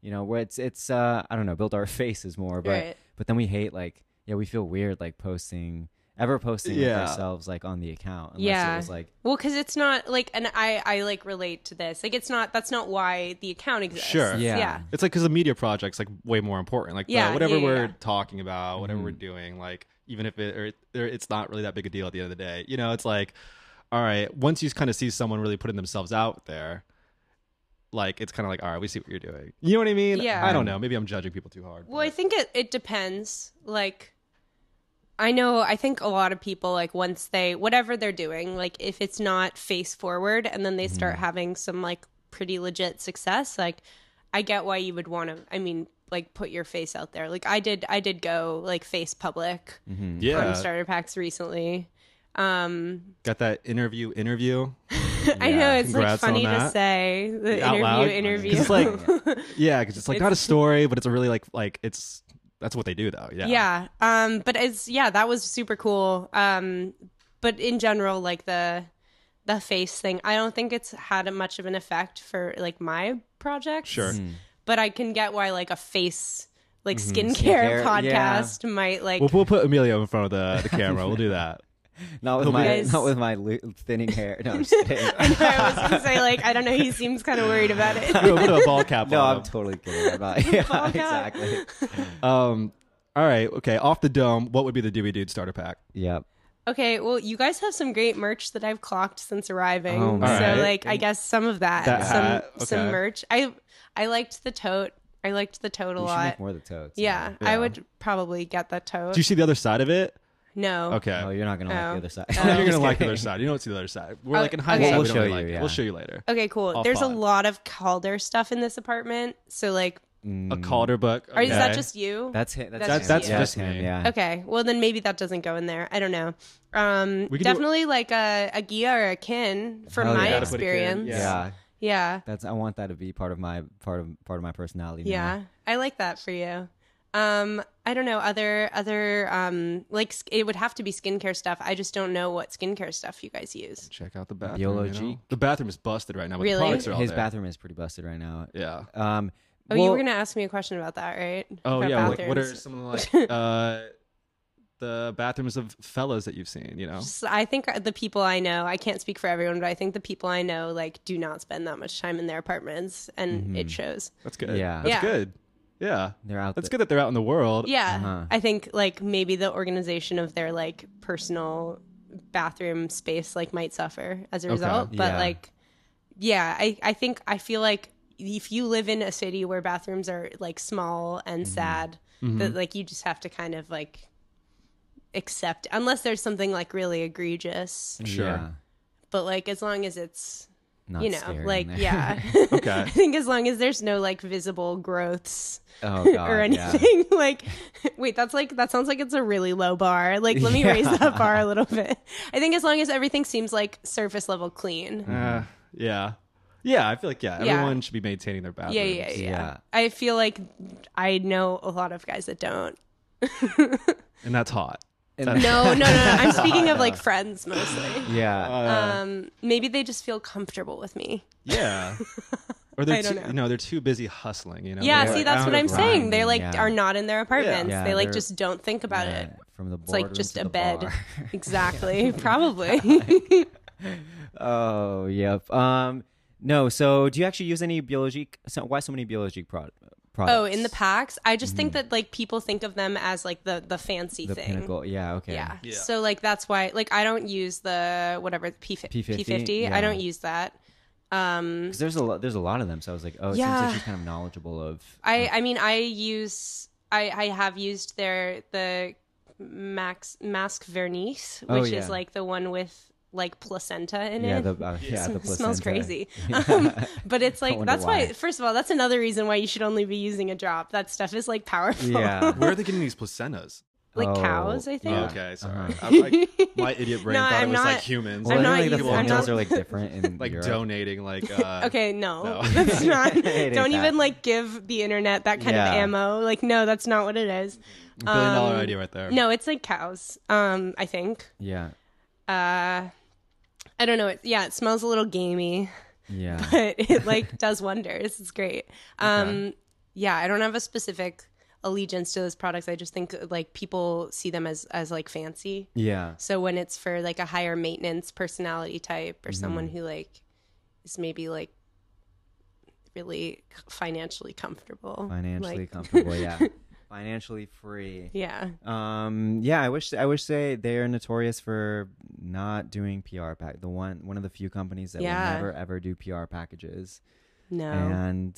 you know, where it's it's uh I don't know, build our faces more, but Right. but then we hate like yeah, we feel weird like posting ever posting like, Yeah. ourselves like on the account unless Yeah. it was like Well, because it's not like, and I I like relate to this. Like, it's not that's not why the account exists. Sure. Yeah. yeah. It's like because the media project's like way more important. Like the- Yeah, whatever yeah, yeah, we're yeah. talking about, whatever Mhm. we're doing, like even if it or, it or it's not really that big a deal at the end of the day, you know, it's like, all right, once you kind of see someone really putting themselves out there, like it's kind of like, all right, we see what you're doing. You know what I mean? Yeah. I don't know. Maybe I'm judging people too hard. Well, I think it it depends. Like, I know I think a lot of people like once they whatever they're doing, like if it's not face forward, and then they start Mm-hmm. having some like pretty legit success, like I get why you would want to. I mean, like put your face out there. Like I did. I did go like face public yeah, on starter packs recently. Um, got that interview. Interview. I know it's like Congrats on funny to say the Out interview loud. interview. it's like, yeah, because it's like not a story, but it's a really like like it's that's what they do though. Yeah. yeah um but it's yeah that was super cool um but in general like the the face thing i don't think it's had much of an effect for like my project Sure. but i can get why like a face like skincare, Skincare, podcast might like We'll, we'll put Emilio in front of the, the camera. We'll do that. Not with He'll my Guys- not with my lo- thinning hair. No, I'm just kidding. I know I was gonna say like I don't know. He seems kind of worried about it. We'll put a ball cap no, on I'm him. totally kidding. About, yeah, Ball cap. exactly. Um, all right, okay. Off the dome, what would be the Dewy Dude starter pack? Yep. Okay, well, you guys have some great merch that I've clocked since arriving. Oh, so, man. like, I guess some of that, That some hat, some okay. merch. I I liked the tote. I liked the tote a You should lot. make more of the toads. Yeah, Yeah. I would probably get that tote. Do you see the other side of it? No. Okay. Oh, you're not gonna like Oh. the other side. Oh. You're gonna Just like the kidding. other side. You don't see the other side. We're Oh, like in okay. hindsight. We'll we don't show really you, like it. yeah. We'll show you later. Okay, cool. Off There's pod. a lot of Calder stuff in this apartment. So, like, Mm, A Calder book. or is that okay. just you? That's him. That's That's- him. that's yeah, just him. me. Yeah. Okay, well then maybe that doesn't go in there. I don't know. Um, We could do- definitely like a a Ghia or a kin from Hell my yeah. Gotta put a kin, experience. yeah. Yeah. yeah. That's. I want that to be part of my part of part of my personality. now. Yeah, I like that for you. Um, I don't know other other um like it would have to be skincare stuff. I just don't know what skincare stuff you guys use. Check out the bathroom. Biology. you know? The bathroom is busted right now. But Really? The products are His there. bathroom is pretty busted right now. Yeah. Um. Oh, you were gonna ask me a question about that, right? Oh About yeah. What, what are some of the, like uh, the bathrooms of fellas that you've seen? You know. Just- I think the people I know, I can't speak for everyone, but I think the people I know like do not spend that much time in their apartments, and it shows. That's good. Yeah. That's Yeah. good. Yeah. They're out. That's there. good that they're out in the world. Yeah, Uh-huh. I think like maybe the organization of their like personal bathroom space like might suffer as a Okay. result. But Yeah. like, yeah, I I think I feel like if you live in a city where bathrooms are like small and Mm-hmm. sad, that like you just have to kind of like accept unless there's something like really egregious. Sure. Yeah. But like as long as it's not you know, like there. yeah. Okay. I think as long as there's no like visible growths oh god, or yeah. anything, like wait, that's like that sounds like it's a really low bar. Like let me raise that bar a little bit. I think as long as everything seems like surface level clean. Uh, yeah. Yeah, I feel like yeah, Yeah. everyone should be maintaining their bathrooms. Yeah, yeah, yeah, Yeah. I feel like I know a lot of guys that don't. And that's hot. And- That's- No, no, no. no. I'm speaking of like friends mostly. yeah. Uh, Um, maybe they just feel comfortable with me. yeah. Or they're don't too, know. you know, they're too busy hustling, you know. yeah, They're see, like, that's what I'm have saying. grinding, They like yeah. are not in their apartments. Yeah, they like they're- just don't think about Yeah, it. From the It's like boardroom just to a the bed. bar. Exactly. Probably. oh, yep. Um, no. So, do you actually use any biologique? So, why so many biologique prod- products? oh, in the packs, I just think that like people think of them as like the the fancy the thing. pinnacle. Yeah. Okay. Yeah. Yeah. So like that's why like I don't use the whatever P P50? P50. I don't use that. Um Because there's a lot. There's a lot of them. So I was like, oh, it seems Yeah. like she's kind of knowledgeable of. I I mean I use I I have used their the Max Mask Vernice, Oh, which yeah. is like the one with like placenta in yeah. it. The uh, yeah. The placenta. smells placenta. crazy. Um, but it's like that's why. why. First of all, that's another reason why you should only be using a drop. That stuff is like powerful. Yeah. Where are they getting these placentas? like Oh, cows, I think. Yeah. Okay, sorry. Uh-huh. I'm like, my idiot brain No, thought I'm it was like humans. Well, I'm not like the using- I'm formulas not- are like different in like Europe. donating like uh Okay, no, No. that's not. Don't that. even like give the internet that kind Yeah. of ammo. Like, no, that's not what it is. billion dollar Um, idea right there. No, it's like cows. Um, I think. Yeah. Uh, I don't know. It, yeah, it smells a little gamey, Yeah. but it like does wonders. It's great. Um, yeah, I don't have a specific allegiance to those products. I just think like people see them as as like fancy. Yeah. So when it's for like a higher maintenance personality type or someone Mm-hmm. who like is maybe like really financially comfortable, Financially like, comfortable. Yeah. Financially free. yeah, Um. Yeah. I wish. I wish they they are notorious for not doing PR pack. The one one of the few companies that Yeah. will never ever do PR packages. no, And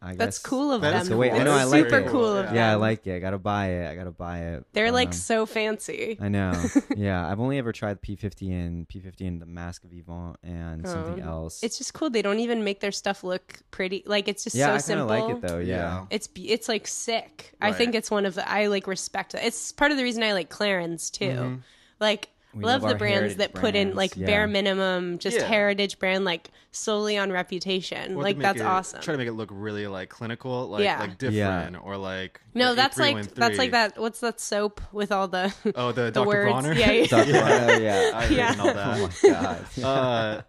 I that's guess cool of That them. is the way- I know, I like super it. cool of Yeah. them. Yeah, I like it. I gotta buy it. I gotta buy it. They're like Um, so fancy. I know. yeah, I've only ever tried P50 and P50 and the Mask of Yvonne and something Oh. else. It's just cool. They don't even make their stuff look pretty. Like it's just yeah, so I kind simple. of like it though. Yeah. Yeah. It's be- it's like sick. I Right. think it's one of the I like respect. It's part of the reason I like Clarins too. Mhm. Like We love love the brands heritage that put in like yeah. bare minimum, just Yeah. heritage brand, like solely on reputation. Or like make that's it- awesome. Try to make it look really like clinical, like Yeah. like different, or like no, yeah, that's like that's like that. What's that soap with all the Oh, the, the Dr. words? Bronner. Yeah, yeah. Dr. Bronner, yeah. I Yeah. didn't that. Oh my god. uh,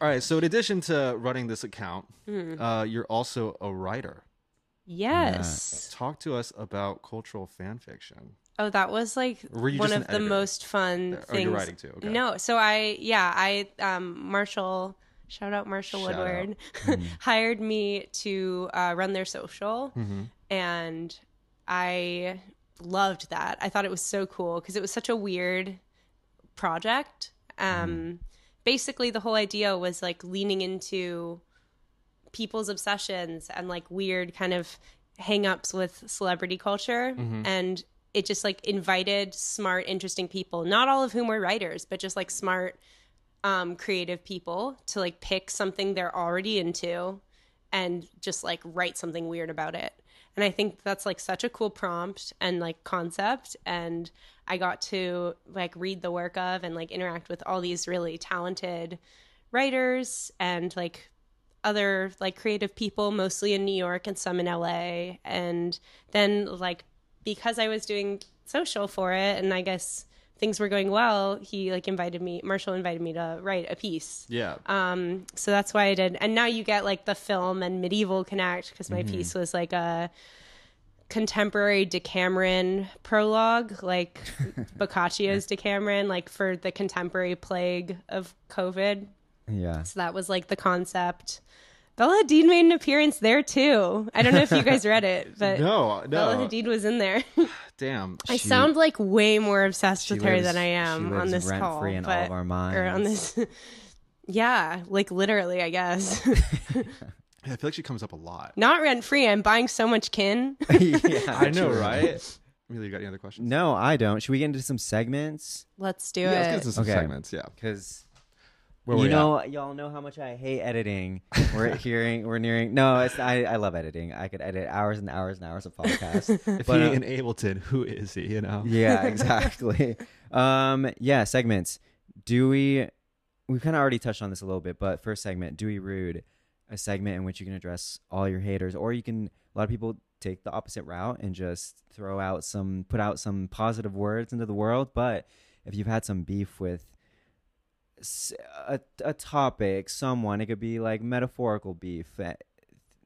all right. So in addition to running this account, Hmm. uh, you're also a writer. yes. Talk to us about cultural fan fiction. Oh, that was like one of the most fun Oh, things. you're writing too. Okay. No, so I yeah I um Marshall shout out Marshall Shout. Woodward Mm-hmm. hired me to uh, run their social, hmm and I loved that. I thought it was so cool because it was such a weird project. Um, Mm-hmm. Basically, the whole idea was like leaning into people's obsessions and like weird kind of hang-ups with celebrity culture Mm-hmm. and it just like invited smart interesting people not all of whom were writers but just like smart um creative people to like pick something they're already into and just like write something weird about it. And i think that's like such a cool prompt and like concept. And i got to like read the work of and like interact with all these really talented writers and like other like creative people mostly in New York and some in LA and then like because I was doing social for it and I guess things were going well he like invited me Marshall invited me to write a piece Yeah. um so that's why I did and now you get like the film and medieval connect because my piece was like a contemporary Decameron prologue like Boccaccio's Decameron like for the contemporary plague of COVID yeah. so that was like the concept. Bella Hadid made an appearance there too. I don't know if you guys read it, but no, Bella no. Hadid was in there. Damn. I She- sound like way more obsessed She with her lives- than I she am on lives this rent call. free in all of our minds. or on this. yeah, like literally, I guess. Yeah, I feel like she comes up a lot. Not rent free. I'm buying so much kin. yeah, I know, right? Really, you got any other questions? No, I don't. Should we get into some segments? Let's do Yeah, let's it. get into some Okay. segments. Yeah. Because Where you we at? know, y'all know how much I hate editing. We're hearing, we're nearing. No, it's I, I love editing. I could edit hours and hours and hours of podcasts. if but, he in Ableton, who is he? You know. yeah, exactly. um, yeah, segments. Do we? We've kind of already touched on this a little bit, but first segment, do we rude? A segment in which you can address all your haters, or you can. A lot of people take the opposite route and just throw out some, put out some positive words into the world. But if you've had some beef with a, a topic, someone, it could be like metaphorical beef. eh,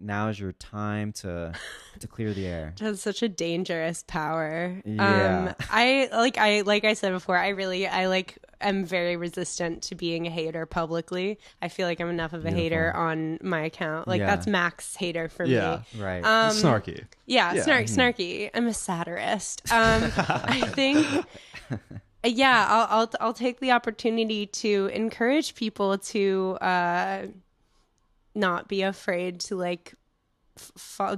Now's your time to to clear the air. That's such a dangerous power. Yeah. Um, I like I like I said before. I really I like am very resistant to being a hater publicly. I feel like I'm enough of a hater on my account. Like Yeah. that's max hater for Yeah. me. Right. Um, Snarky. Yeah, Yeah. snark, snarky. I'm a satirist. Um, I think, yeah, I'll, I'll I'll take the opportunity to encourage people to uh, not be afraid to like.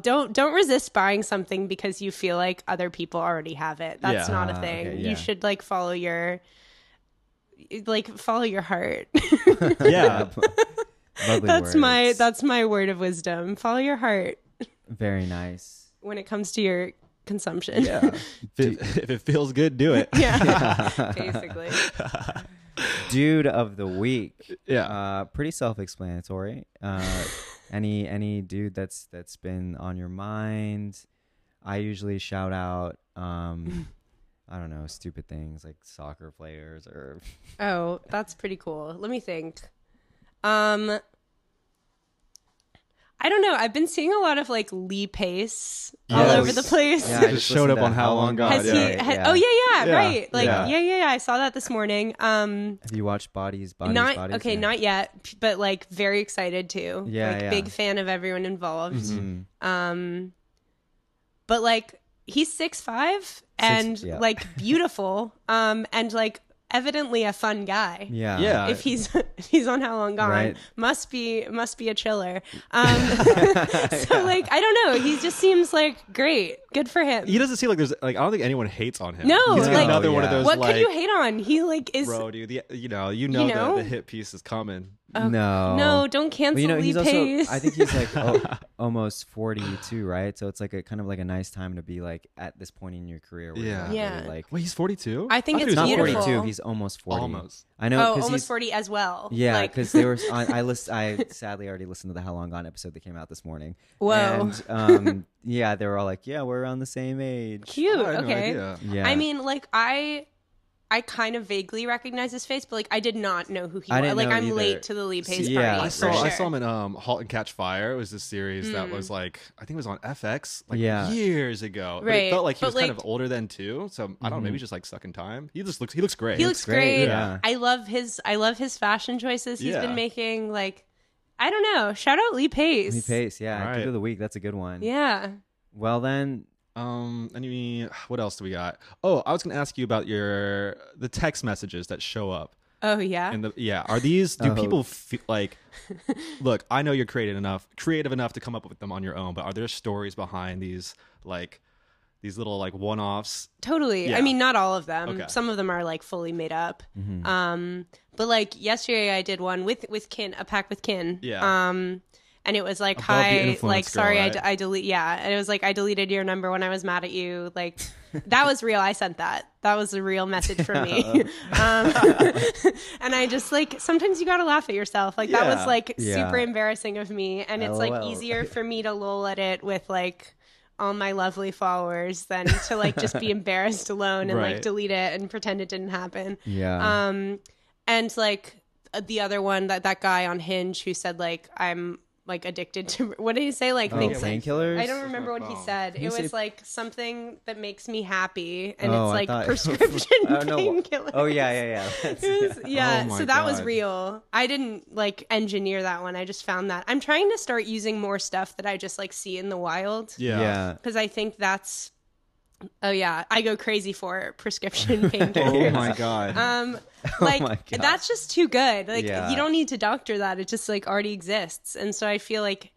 don't don't resist buying something because you feel like other people already have it. That's Yeah. not a Ah, thing. okay, yeah. You should like follow your like follow your heart. Yeah. That's my that's my word of wisdom. Follow your heart very nice. when it comes to your consumption. Yeah. if, it, if it feels good, do it. yeah, basically. Dude of the week. Yeah. Uh, pretty self-explanatory. Uh, any any dude that's that's been on your mind. I usually shout out. Um, I don't know, stupid things like soccer players or Oh, that's pretty cool. Let me think. Um I don't know. I've been seeing a lot of like Lee Pace all over the place. Yeah, I Just showed up on How Long Gone, Has yeah. he ha- yeah. Oh yeah, yeah, Yeah, right. Like yeah. yeah. yeah, yeah, I saw that this morning. Um Have you watched Bodies? Bodies, not Bodies? okay, Yeah. not yet, but like very excited too. Yeah, like yeah. big fan of everyone involved. Mhm. Um but like he's six five and yeah. like beautiful. um and like evidently a fun guy. Yeah. Yeah. if he's if he's on How Long Gone, Right. must be must be a chiller. Um, so like I don't know, he just seems like great. Good for him. he doesn't seem like there's like I don't think anyone hates on him. No, he's like like- another one of those what like could you hate on? He like is bro, dude. The, you know, you know, know? The, the hit piece is coming. No. no, don't cancel Well, you know, Lee he's also. Pace. I think he's like oh, almost forty-two, right? So it's like a kind of like a nice time to be like at this point in your career. Where Yeah. you're Yeah. really, like Wait, he's 42. I think thought it's not forty-two. He's almost forty. Almost. I know. oh, 'cause almost forty as well. Yeah, Like- because they were. On, I list. I sadly already listened to the How Long Gone episode that came out this morning. Whoa. And, um, yeah, they were all like, "Yeah, we're around the same age." cute. I had no okay. idea. Yeah. I mean, like I. I kind of vaguely recognize his face, but like I did not know who he I was. didn't Like know I'm either. late to the Lee Pace See, yeah, party. I for saw I saw him in um *Halt and Catch Fire*. It was this series that Mm. was like I think it was on FX like Yeah. years ago. But Right, it felt like he but, was kind like- of older then too. So I don't know, maybe just like stuck in time. He just looks he looks great. He looks great, great. yeah. I love his I love his fashion choices he's Yeah. been making. Like I don't know. Shout out Lee Pace. Lee Pace. Yeah, All Dude right. of the week. That's a good one. Yeah. Well then, Um, any what else do we got? Oh, I was gonna ask you about your the text messages that show up. Oh yeah. And the yeah, are these do Oh. people feel like? look, I know you're creative enough, creative enough to come up with them on your own, but are there stories behind these like these little like one-offs? totally. Yeah. I mean, not all of them. Okay. Some of them are like fully made up. Mm-hmm. Um, but like yesterday, I did one with with Kin, a pack with Kin. Yeah. Um, and it was like, Above hi, like, girl, sorry, I, right? d- I delete. Yeah, and it was like, I deleted your number when I was mad at you. Like, that was real. I sent that. That was a real message from me. um, and I just like sometimes you gotta laugh at yourself. Like that Yeah. was like Yeah. super embarrassing of me, and it's like easier for me to lol at it with like all my lovely followers than to like just be embarrassed alone and like delete it and pretend it didn't happen. yeah. Um, and like the other one that that guy on Hinge who said like I'm like addicted to what did he say like oh, things painkillers. I don't remember what he said. you It say- was like something that makes me happy, and Oh, it's like thought- prescription Oh, no. painkillers. Oh yeah, yeah, yeah. Was, yeah, Oh so that was real. I didn't like engineer that one. I just found that. I'm trying to start using more stuff that I just like see in the wild Yeah. yeah. because I think that's. Oh yeah, I go crazy for prescription painkillers. Oh my god. Um, like my God. that's just too good. Like Yeah. you don't need to doctor that. It just like already exists. And so I feel like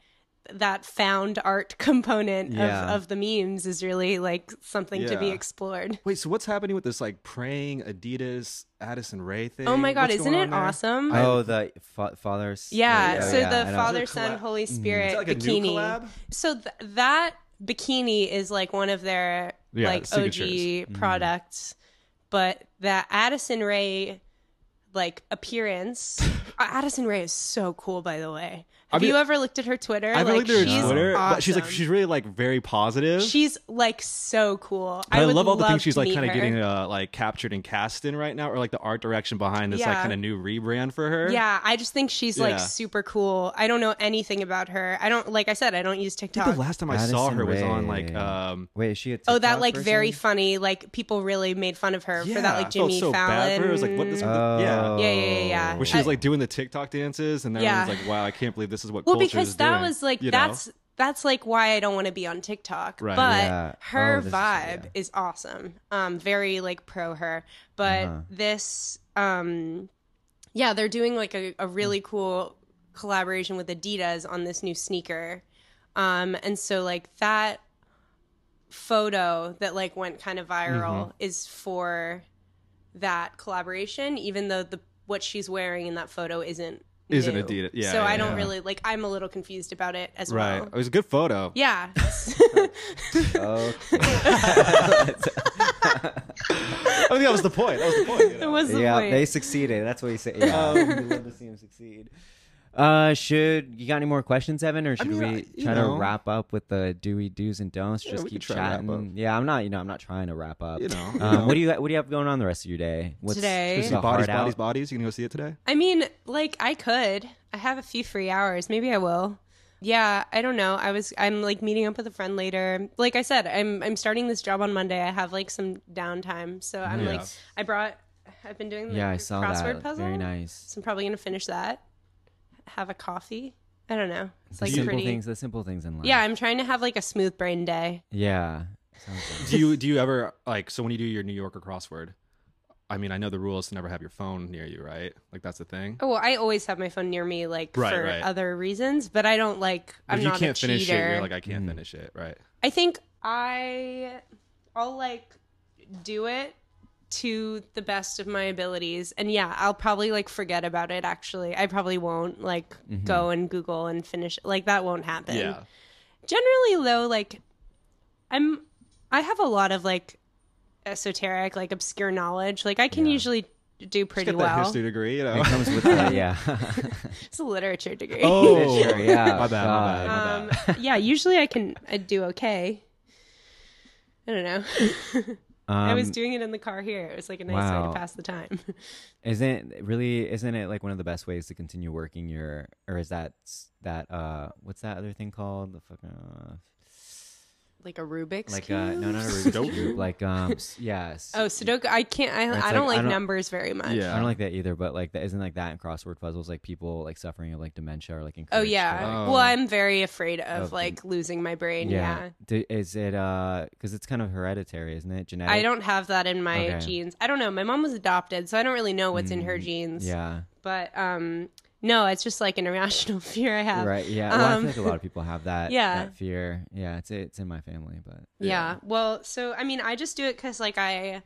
that found art component Yeah. of, of the memes is really like something to be explored. Wait, so what's happening with this like praying Adidas Addison Rae thing? Oh my god, What's isn't it there? awesome? Oh, the fa- father's. yeah, oh, so yeah, the. Father, Is it a Son, collab? Holy Is Spirit it like a new bikini. collab? So th- that bikini is like one of their Yeah, like signatures. OG mm. products, but that Addison Rae like appearance. Addison Rae is so cool, by the way. Have mean, you ever looked at her Twitter? I haven't like, looked at her she's Twitter, but she's like she's really like very positive. She's like so cool. But I, would love all the things she's like kind of getting uh, like captured and cast in right now, or like the art direction behind this like kind of new rebrand for her. Yeah, I just think she's Yeah. like super cool. I don't know anything about her. I don't like I said I don't use I TikTok. think the last time I saw Addison her was on like um Wait, is she a oh, that TikTok like very funny. Like people really made fun of her yeah, for that like I felt Jimmy so Fallon. bad for her. It was like what this Oh. yeah. Yeah, yeah, yeah, yeah. Where she was like doing the TikTok dances, and Yeah. everyone's like, "Wow, I can't believe this is what." well, because that doing," was like you know? that's that's like why I don't want to be on TikTok. Right. But Yeah. her Oh, this is- vibe yeah. is awesome. Um, very like pro her. But Uh-huh. this, um, yeah, they're doing like a, a really cool collaboration with Adidas on this new sneaker. Um, and so like that photo that like went kind of viral is for that collaboration, even though the what she's wearing in that photo isn't Isn't new. Adidas. Yeah, so yeah, I don't yeah. really like. I'm a little confused about it as right. well. Right. It was a good photo. Yeah. Okay. I think that was the point. That was the point. you it was the yeah, point. they succeeded. That's what you say. Yeah, we love to see him succeed. Uh, should you got any more questions, Evan, or should mean, we I- you try know. to wrap up with the Dewy do's and don'ts? Yeah, Just we keep try to wrap chatting. up. Yeah, I'm not. You know, I'm not trying to wrap up. You know, you um, know. what do you What do you have going on the rest of your day? What's, Today? what's See the bodies, hard bodies, out? bodies. You gonna go see it today? I mean, like I could. I have a few free hours. Maybe I will. Yeah, I don't know. I was I'm like meeting up with a friend later. Like I said, I'm I'm starting this job on Monday. I have like some downtime. So I'm like I brought I've been doing the Yeah, I saw crossword that. puzzle. Very nice. So I'm probably going to finish that. Have a coffee. I don't know. It's The like simple pretty things. The simple things in life. Yeah, I'm trying to have like a smooth brain day. Yeah. Sounds good. do you do you ever like so when you do your New Yorker crossword? I mean, I know the rule is to never have your phone near you, right? Like that's the thing. Oh, well, I always have my phone near me, like Right, for right. other reasons, but I don't like. I'm if you not can't a finish cheater. it, you're like, I can't mm. finish it, right? I think I, I'll like do it to the best of my abilities, and yeah, I'll probably like forget about it. Actually, I probably won't like go and Google and finish. Like that won't happen. Yeah. Generally, though, like I'm, I have a lot of like esoteric, like obscure knowledge. Like I can Yeah. usually do pretty Get that well. history degree, you know. It comes with that. Yeah. It's a literature degree. oh, Sure, yeah. My bad, my bad, my Um, bad. yeah, usually I can I do okay. I don't know. I was Um, doing it in the car here. It was like a nice way to pass the time. Isn't it really? Isn't it like one of the best ways to continue working your? Or is that that? Uh, what's that other thing called? The fucking. Uh, like a Rubik's like cube. uh, no, not a Rubik's Sudoku? cube. Like um, s- yes. Oh, Sudoku. I can't. I, It's I like- don't like I don't- numbers very much. Yeah. I don't like that either, but like that isn't like that in crossword puzzles, like people like suffering of like dementia or like Oh encouraged to, yeah. like- Oh. Well, I'm very afraid of Of- like losing my brain. Yeah. Do, is it uh? Because it's kind of hereditary, isn't it? Genetic. I don't have that in my Okay. genes. I don't know. My mom was adopted, so I don't really know what's in her Mm, genes. Yeah. But um, no, it's just like an irrational fear I have. Right. Yeah. Well, I Um, feel like a lot of people have that. Yeah. That fear. Yeah. It's it's in my family, but Yeah. Well, so I mean, I just do it because like I,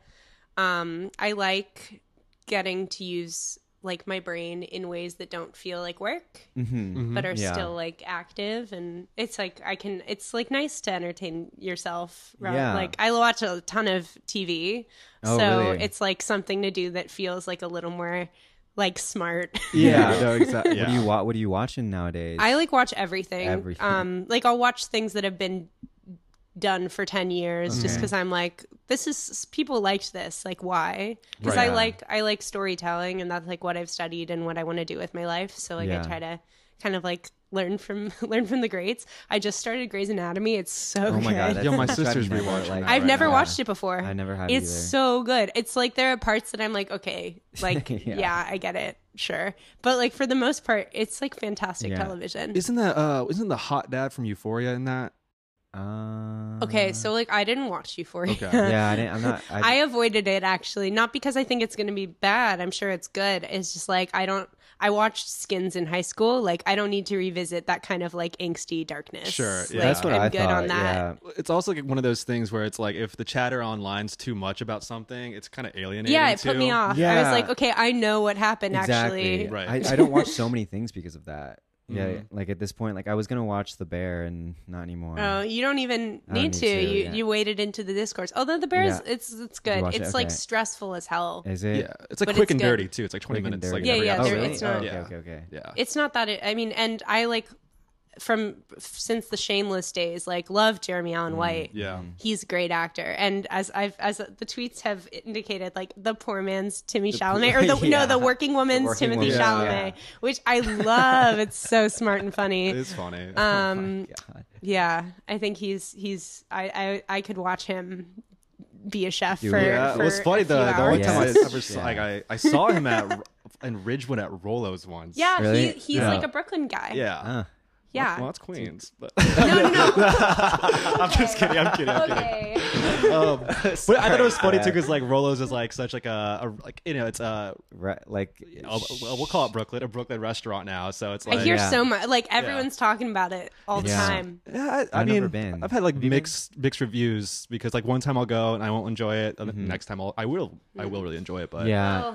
um, I like getting to use like my brain in ways that don't feel like work, Mhm. but are Yeah. still like active, and it's like I can. It's like nice to entertain yourself. Right? Yeah. Like I watch a ton of TV, Oh, so really? it's like something to do that feels like a little more like smart. Yeah, no, exactly. What do you wa- What are you watching nowadays? I like watch everything. Everything. Um, like I'll watch things that have been done for 10 years just because I'm like, this is people liked this. Like why? Because Right. I Yeah. like I like storytelling and that's like what I've studied and what I want to do with my life. So like Yeah. I try to kind of like learn from learn from the greats. I just started Grey's Anatomy. It's so Oh good. my god. Yo, my sister's never, rewatching like- I've right never now. watched it before. I never have It's either. so good. It's like there are parts that I'm like, okay, like Yeah. yeah. I get it, sure. But like for the most part, it's like fantastic Yeah. television. Isn't that uh isn't the hot dad from Euphoria in that? Uh, Okay, so like I didn't watch Euphoria. Okay. yeah, I didn't, I'm not. I I, avoided it actually, not because I think it's going to be bad. I'm sure it's good. It's just like I don't I watched Skins in high school. Like I don't need to revisit that kind of like angsty darkness. Sure, Like. That's what I'm I good thought. on that. Yeah. It's also like one of those things where it's like if the chatter online's too much about something, it's kind of alienating. Yeah, it put me too. off. I was like, okay, I know what happened Exactly. actually. Right. I, I don't watch so many things because of that. Yeah, Mhm. like at this point, like I was gonna watch The Bear and not anymore. Oh, you don't even I don't need need to. to, You yeah. you waded into the discourse. Although the bears, Yeah. it's it's good. watch it? It's like Okay. stressful as hell. Is it? Yeah, it's like But quick it's and good. dirty too. It's like twenty Quick minutes. Like? Yeah, yeah, Oh, really? it's not- Oh, okay, Yeah. okay, okay. Yeah, It's not that. It, I mean, and I like from since the Shameless days, like love Jeremy Allen White. yeah. He's a great actor, and as I've as the tweets have indicated, like the poor man's Timmy Chalamet, or the yeah. no, the working woman's working Timothy woman's, Chalamet, yeah. which I love. it's so smart and funny. It's funny. Um, God. yeah, I think he's he's I I, I could watch him be a chef for. would. yeah, for it was funny. a few The, the only hours. time I ever saw, like I, I saw him at in Ridgewood at Rolo's once. Yeah, Really? he, he's Yeah. like a Brooklyn guy. yeah. Ah. Yeah. Well, that's Queens. But no, no. I'm just kidding. I'm kidding. I'm kidding. okay. Um, but I thought it was funny too because like Rolo's is like such like a, a like you know it's a, Right, like a well, we'll call it Brooklyn a Brooklyn restaurant now. So it's like I hear Yeah. so much. Like everyone's talking about it all the Yeah. time. Yeah, I, I I've mean, never been. I've had like Have you been? mixed mixed reviews because like one time I'll go and I won't enjoy it, and the Mhm. next time I'll I will I will really enjoy it. But yeah. Oh,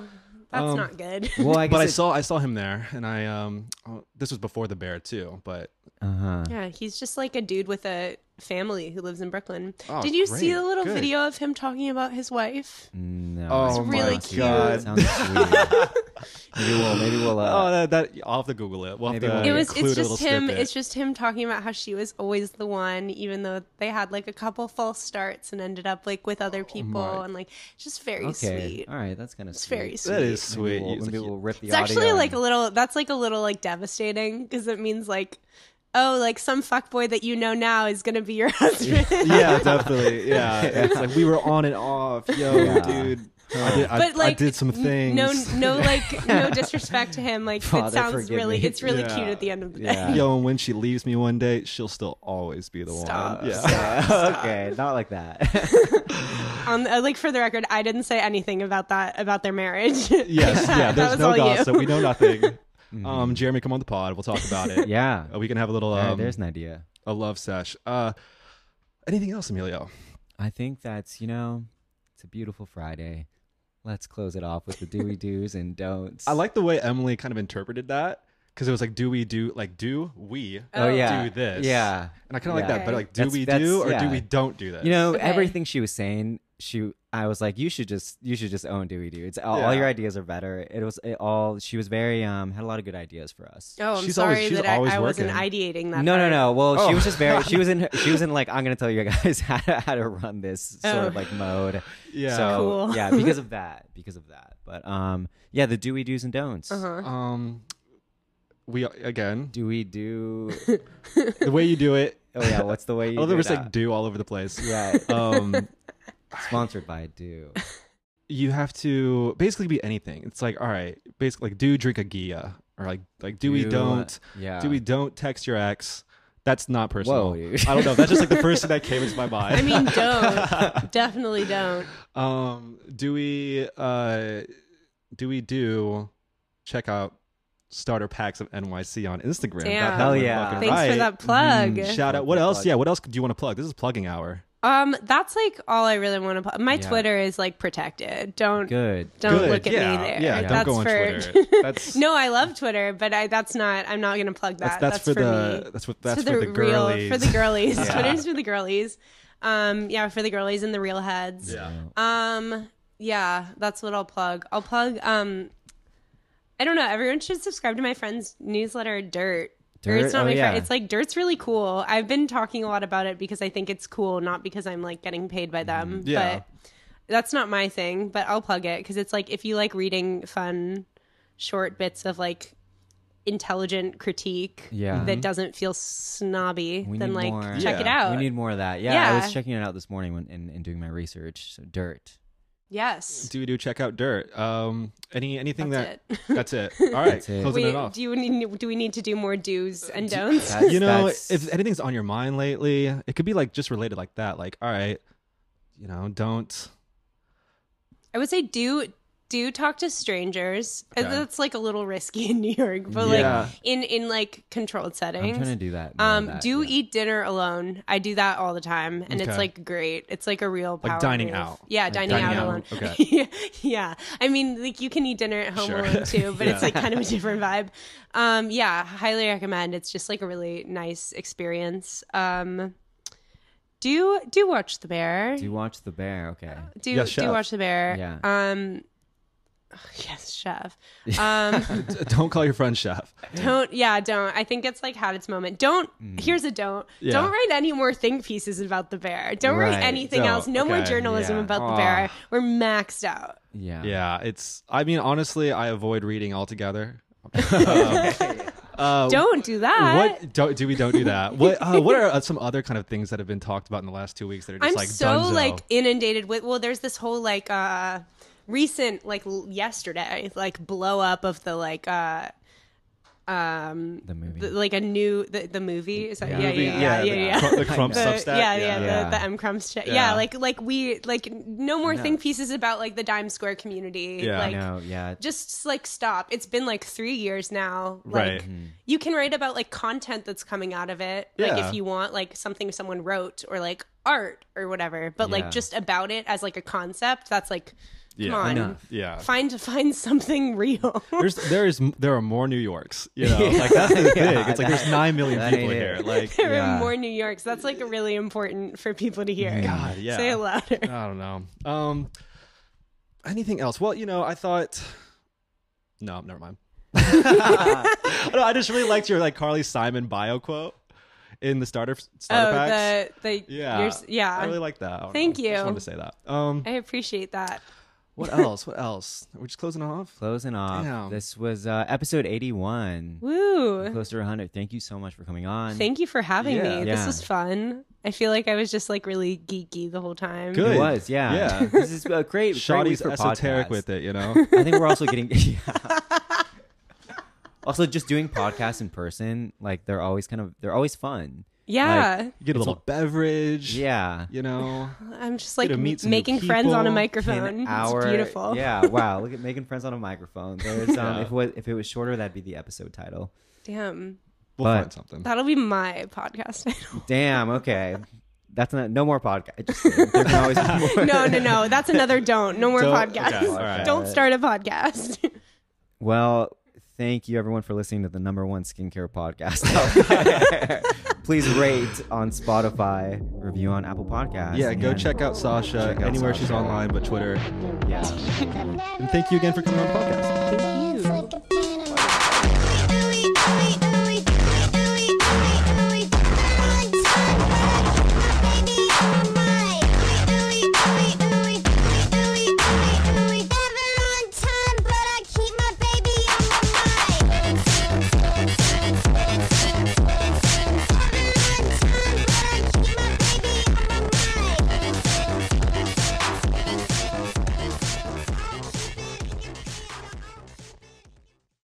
that's Um, not good. Well, I guess but I it- saw I saw him there, and I um oh, this was before the bear too. But Uh-huh. yeah, he's just like a dude with a family who lives in Brooklyn. Oh, Did you see the little Good. video of him talking about his wife? No. Oh It's my really cute. god! Sounds maybe we'll maybe we'll uh, oh, that, that I'll have to Google it. We'll have Maybe to we'll It was. It's just him. snippet. It's just him talking about how she was always the one, even though they had like a couple false starts and ended up like with other people, Oh and like just very okay. sweet. All right, that's kind of It's very sweet. That is sweet. Maybe we'll, maybe like- we'll rip the It's actually audio like a little. That's like a little like devastating because it means like, oh, like some fuckboy that you know now is gonna be your husband. yeah, definitely. Yeah, it's like we were on and off. Yo, Yeah. dude, I did, I, but like I did some things. No, no, like no disrespect to him. Like Father, it sounds really, me. it's really Yeah. cute at the end of the day. Yeah. Yo, and when she leaves me one day, she'll still always be the Stop, one. Yeah. stop. okay, not like that. On uh, like for the record, I didn't say anything about that about their marriage. Yes, yeah. There's no all you. gossip. We know nothing. Um, Jeremy, come on the pod. We'll talk about it. yeah. Uh, we can have a little All right, um, there's an idea. a love sesh. Uh, anything else, Emilio? I think that's you know, it's a beautiful Friday. Let's close it off with the doy do's and don'ts. I like the way Emily kind of interpreted that because it was like, do we do like do we Oh Oh. yeah, do this? Yeah, and I kind of like that. But like, do That's- we that's- do or do we don't do this? you know Okay. everything she was saying. She, I was like, you should just, you should just own doy do. It's all, all your ideas are better. It was it all. She was very um had a lot of good ideas for us. Oh, I'm She's sorry always- she's that I, always I wasn't ideating that. No, no, part. no. Well, Oh. she was just very. She was in. her- She was in like I'm gonna tell you guys how to, how to run this sort Oh. of like mode. yeah. So Cool. yeah, because of that, because of that. But um, yeah, the doy do's and don'ts. Uh-huh. um, we again Do we do? the way you do it. Oh yeah, what's the way I you love do that we're that? like do all over the place. Yeah, Um, sponsored by Do. you have to basically be anything. It's like, all right, basically like do drink a Ghia or like like do, we Do, don't Yeah. do we don't text your ex. That's not personal. Whoa. I don't know. That's just like the first thing that came into my mind. I mean, don't definitely don't. um, do we uh, do we do check out starter packs of NYC on Instagram? Damn. Got that Hell yeah. fucking Thanks for that plug. Mhm. Shout out. What else? plug. Yeah. What else do you want to plug? This is plugging hour. Um, that's like all I really want to. My Yeah. Twitter is like protected. Don't Good. don't Good. look at yeah. me there. Yeah. that's Don't go on for. Twitter. That's no, I love Twitter, but I that's not. I'm not gonna plug that. that's, that's, for, the me. that's what that's for for the, the real for the girlies. Yeah. Twitter's for the girlies. Um, yeah, for the girlies and the real heads. Yeah. Um, yeah, that's what I'll plug. I'll plug. Um, I don't know. Everyone should subscribe to my friend's newsletter, Dirt. Or it's not Oh, my yeah. friend. It's like Dirt's really cool. I've been talking a lot about it because I think it's cool, not because I'm like getting paid by them. Mm-hmm. Yeah. But that's not my thing. But I'll plug it because it's like if you like reading fun, short bits of like intelligent critique Yeah. that doesn't feel snobby, We then like more. check it out. We need more of that. Yeah, yeah, I was checking it out this morning when in, in doing my research. So dirt. Yes. Do we do check out dirt? Um, any anything That's that it. that's it. All right, That's it. closing Wait, it off. do you need, do we need to do more do's and don'ts? That's- you know, that's- if anything's on your mind lately, it could be like just related like that. Like, all right, you know, don't. I would say do do talk to strangers. Uh, Okay. That's like a little risky in New York, but Yeah. like in in like controlled settings. I'm trying to do that. Um, that, do yeah. eat dinner alone. I do that all the time, and it's like great. It's like a real Like power dining move. out. Yeah, Like dining, dining out out. alone. Okay. yeah, yeah. I mean, like you can eat dinner at home Sure. alone too, but it's like kind of a different vibe. Um, yeah, highly recommend. It's just like a really nice experience. Um, do do watch the bear. Do watch the bear. Okay. Do do watch the bear. Yeah. Um. Yes, chef. Um, Don't call your friend chef. don't. Yeah, don't. I think it's like had its moment. Don't. Mm. Here's a don't. Yeah. Don't write any more think pieces about the bear. Don't write anything Don't. else. No more journalism Yeah. about the bear. We're maxed out. Yeah. Yeah, it's. I mean, honestly, I avoid reading altogether. Uh, Don't do that. What don't do we don't do that? What uh, what are uh, some other kind of things that have been talked about in the last two weeks that are just I'm like so dunzo? like inundated with. Well, there's this whole like uh recent like l- yesterday like blow up of the like uh um The movie. the, like a new the, the movie is that yeah yeah Movie- yeah yeah, the, yeah, Cru- the Crump The- Substack. yeah, yeah, Yeah. the, the M Crumbs chat. Yeah. Yeah. like like we like no more know. think pieces about like the Dimes Square community. Yeah. like no. Yeah. just like stop. It's been like three years now. Like Right. you can write about like content that's coming out of it. Like if you want like something someone wrote or like art or whatever. But Yeah. like just about it as like a concept, that's like Yeah. come on. Enough. Yeah. Find find something real. There's there is there are more New Yorks. You know, like that's the thing. Yeah, it's like there's nine million people ain't here. Like there Yeah. are more New Yorks. That's like really important for people to hear. God, yeah. Say it louder. I don't know. Um, anything else? Well, you know, I thought. No, never mind. no, I just really liked your like Carly Simon bio quote in the starter starter Oh, packs. the the yeah, yeah. I really like that. I Thank know. you. Just wanted to say that. Um, I appreciate that. What else? What else? We're just closing off. Closing off. Damn. This was uh, episode 81. Woo. Close to 100. Thank you so much for coming on. Thank you for having Yeah. me. This was fun. I feel like I was just like really geeky the whole time. Good. It was, yeah. Yeah. this is a great, great for esoteric podcasts. with it, you know. I think we're also getting. Yeah. also, just doing podcasts in person, like they're always kind of they're always fun. Yeah. You get a It's little beverage. Yeah. You know. I'm just like to meet some new making friends on a microphone. An hour. It's beautiful. Yeah. Wow. Look at making friends on a microphone. There's um. Yeah. If it was if it was shorter, that'd be the episode title. Damn. We'll But- find something. That'll be my podcast title. Damn. Okay. That's not no more podcast. Just. There can always be more. no, no, no. That's another don't. No more Don't- podcasts. okay, all right. Don't start a podcast. Well, thank you everyone for listening to the number one skincare podcast out there. Please rate on Spotify, review on Apple Podcasts. yeah, go and- check out Sasha Check out anywhere she's Sasha. online but Twitter. Yeah. And thank you again for coming on the podcast. Thank you.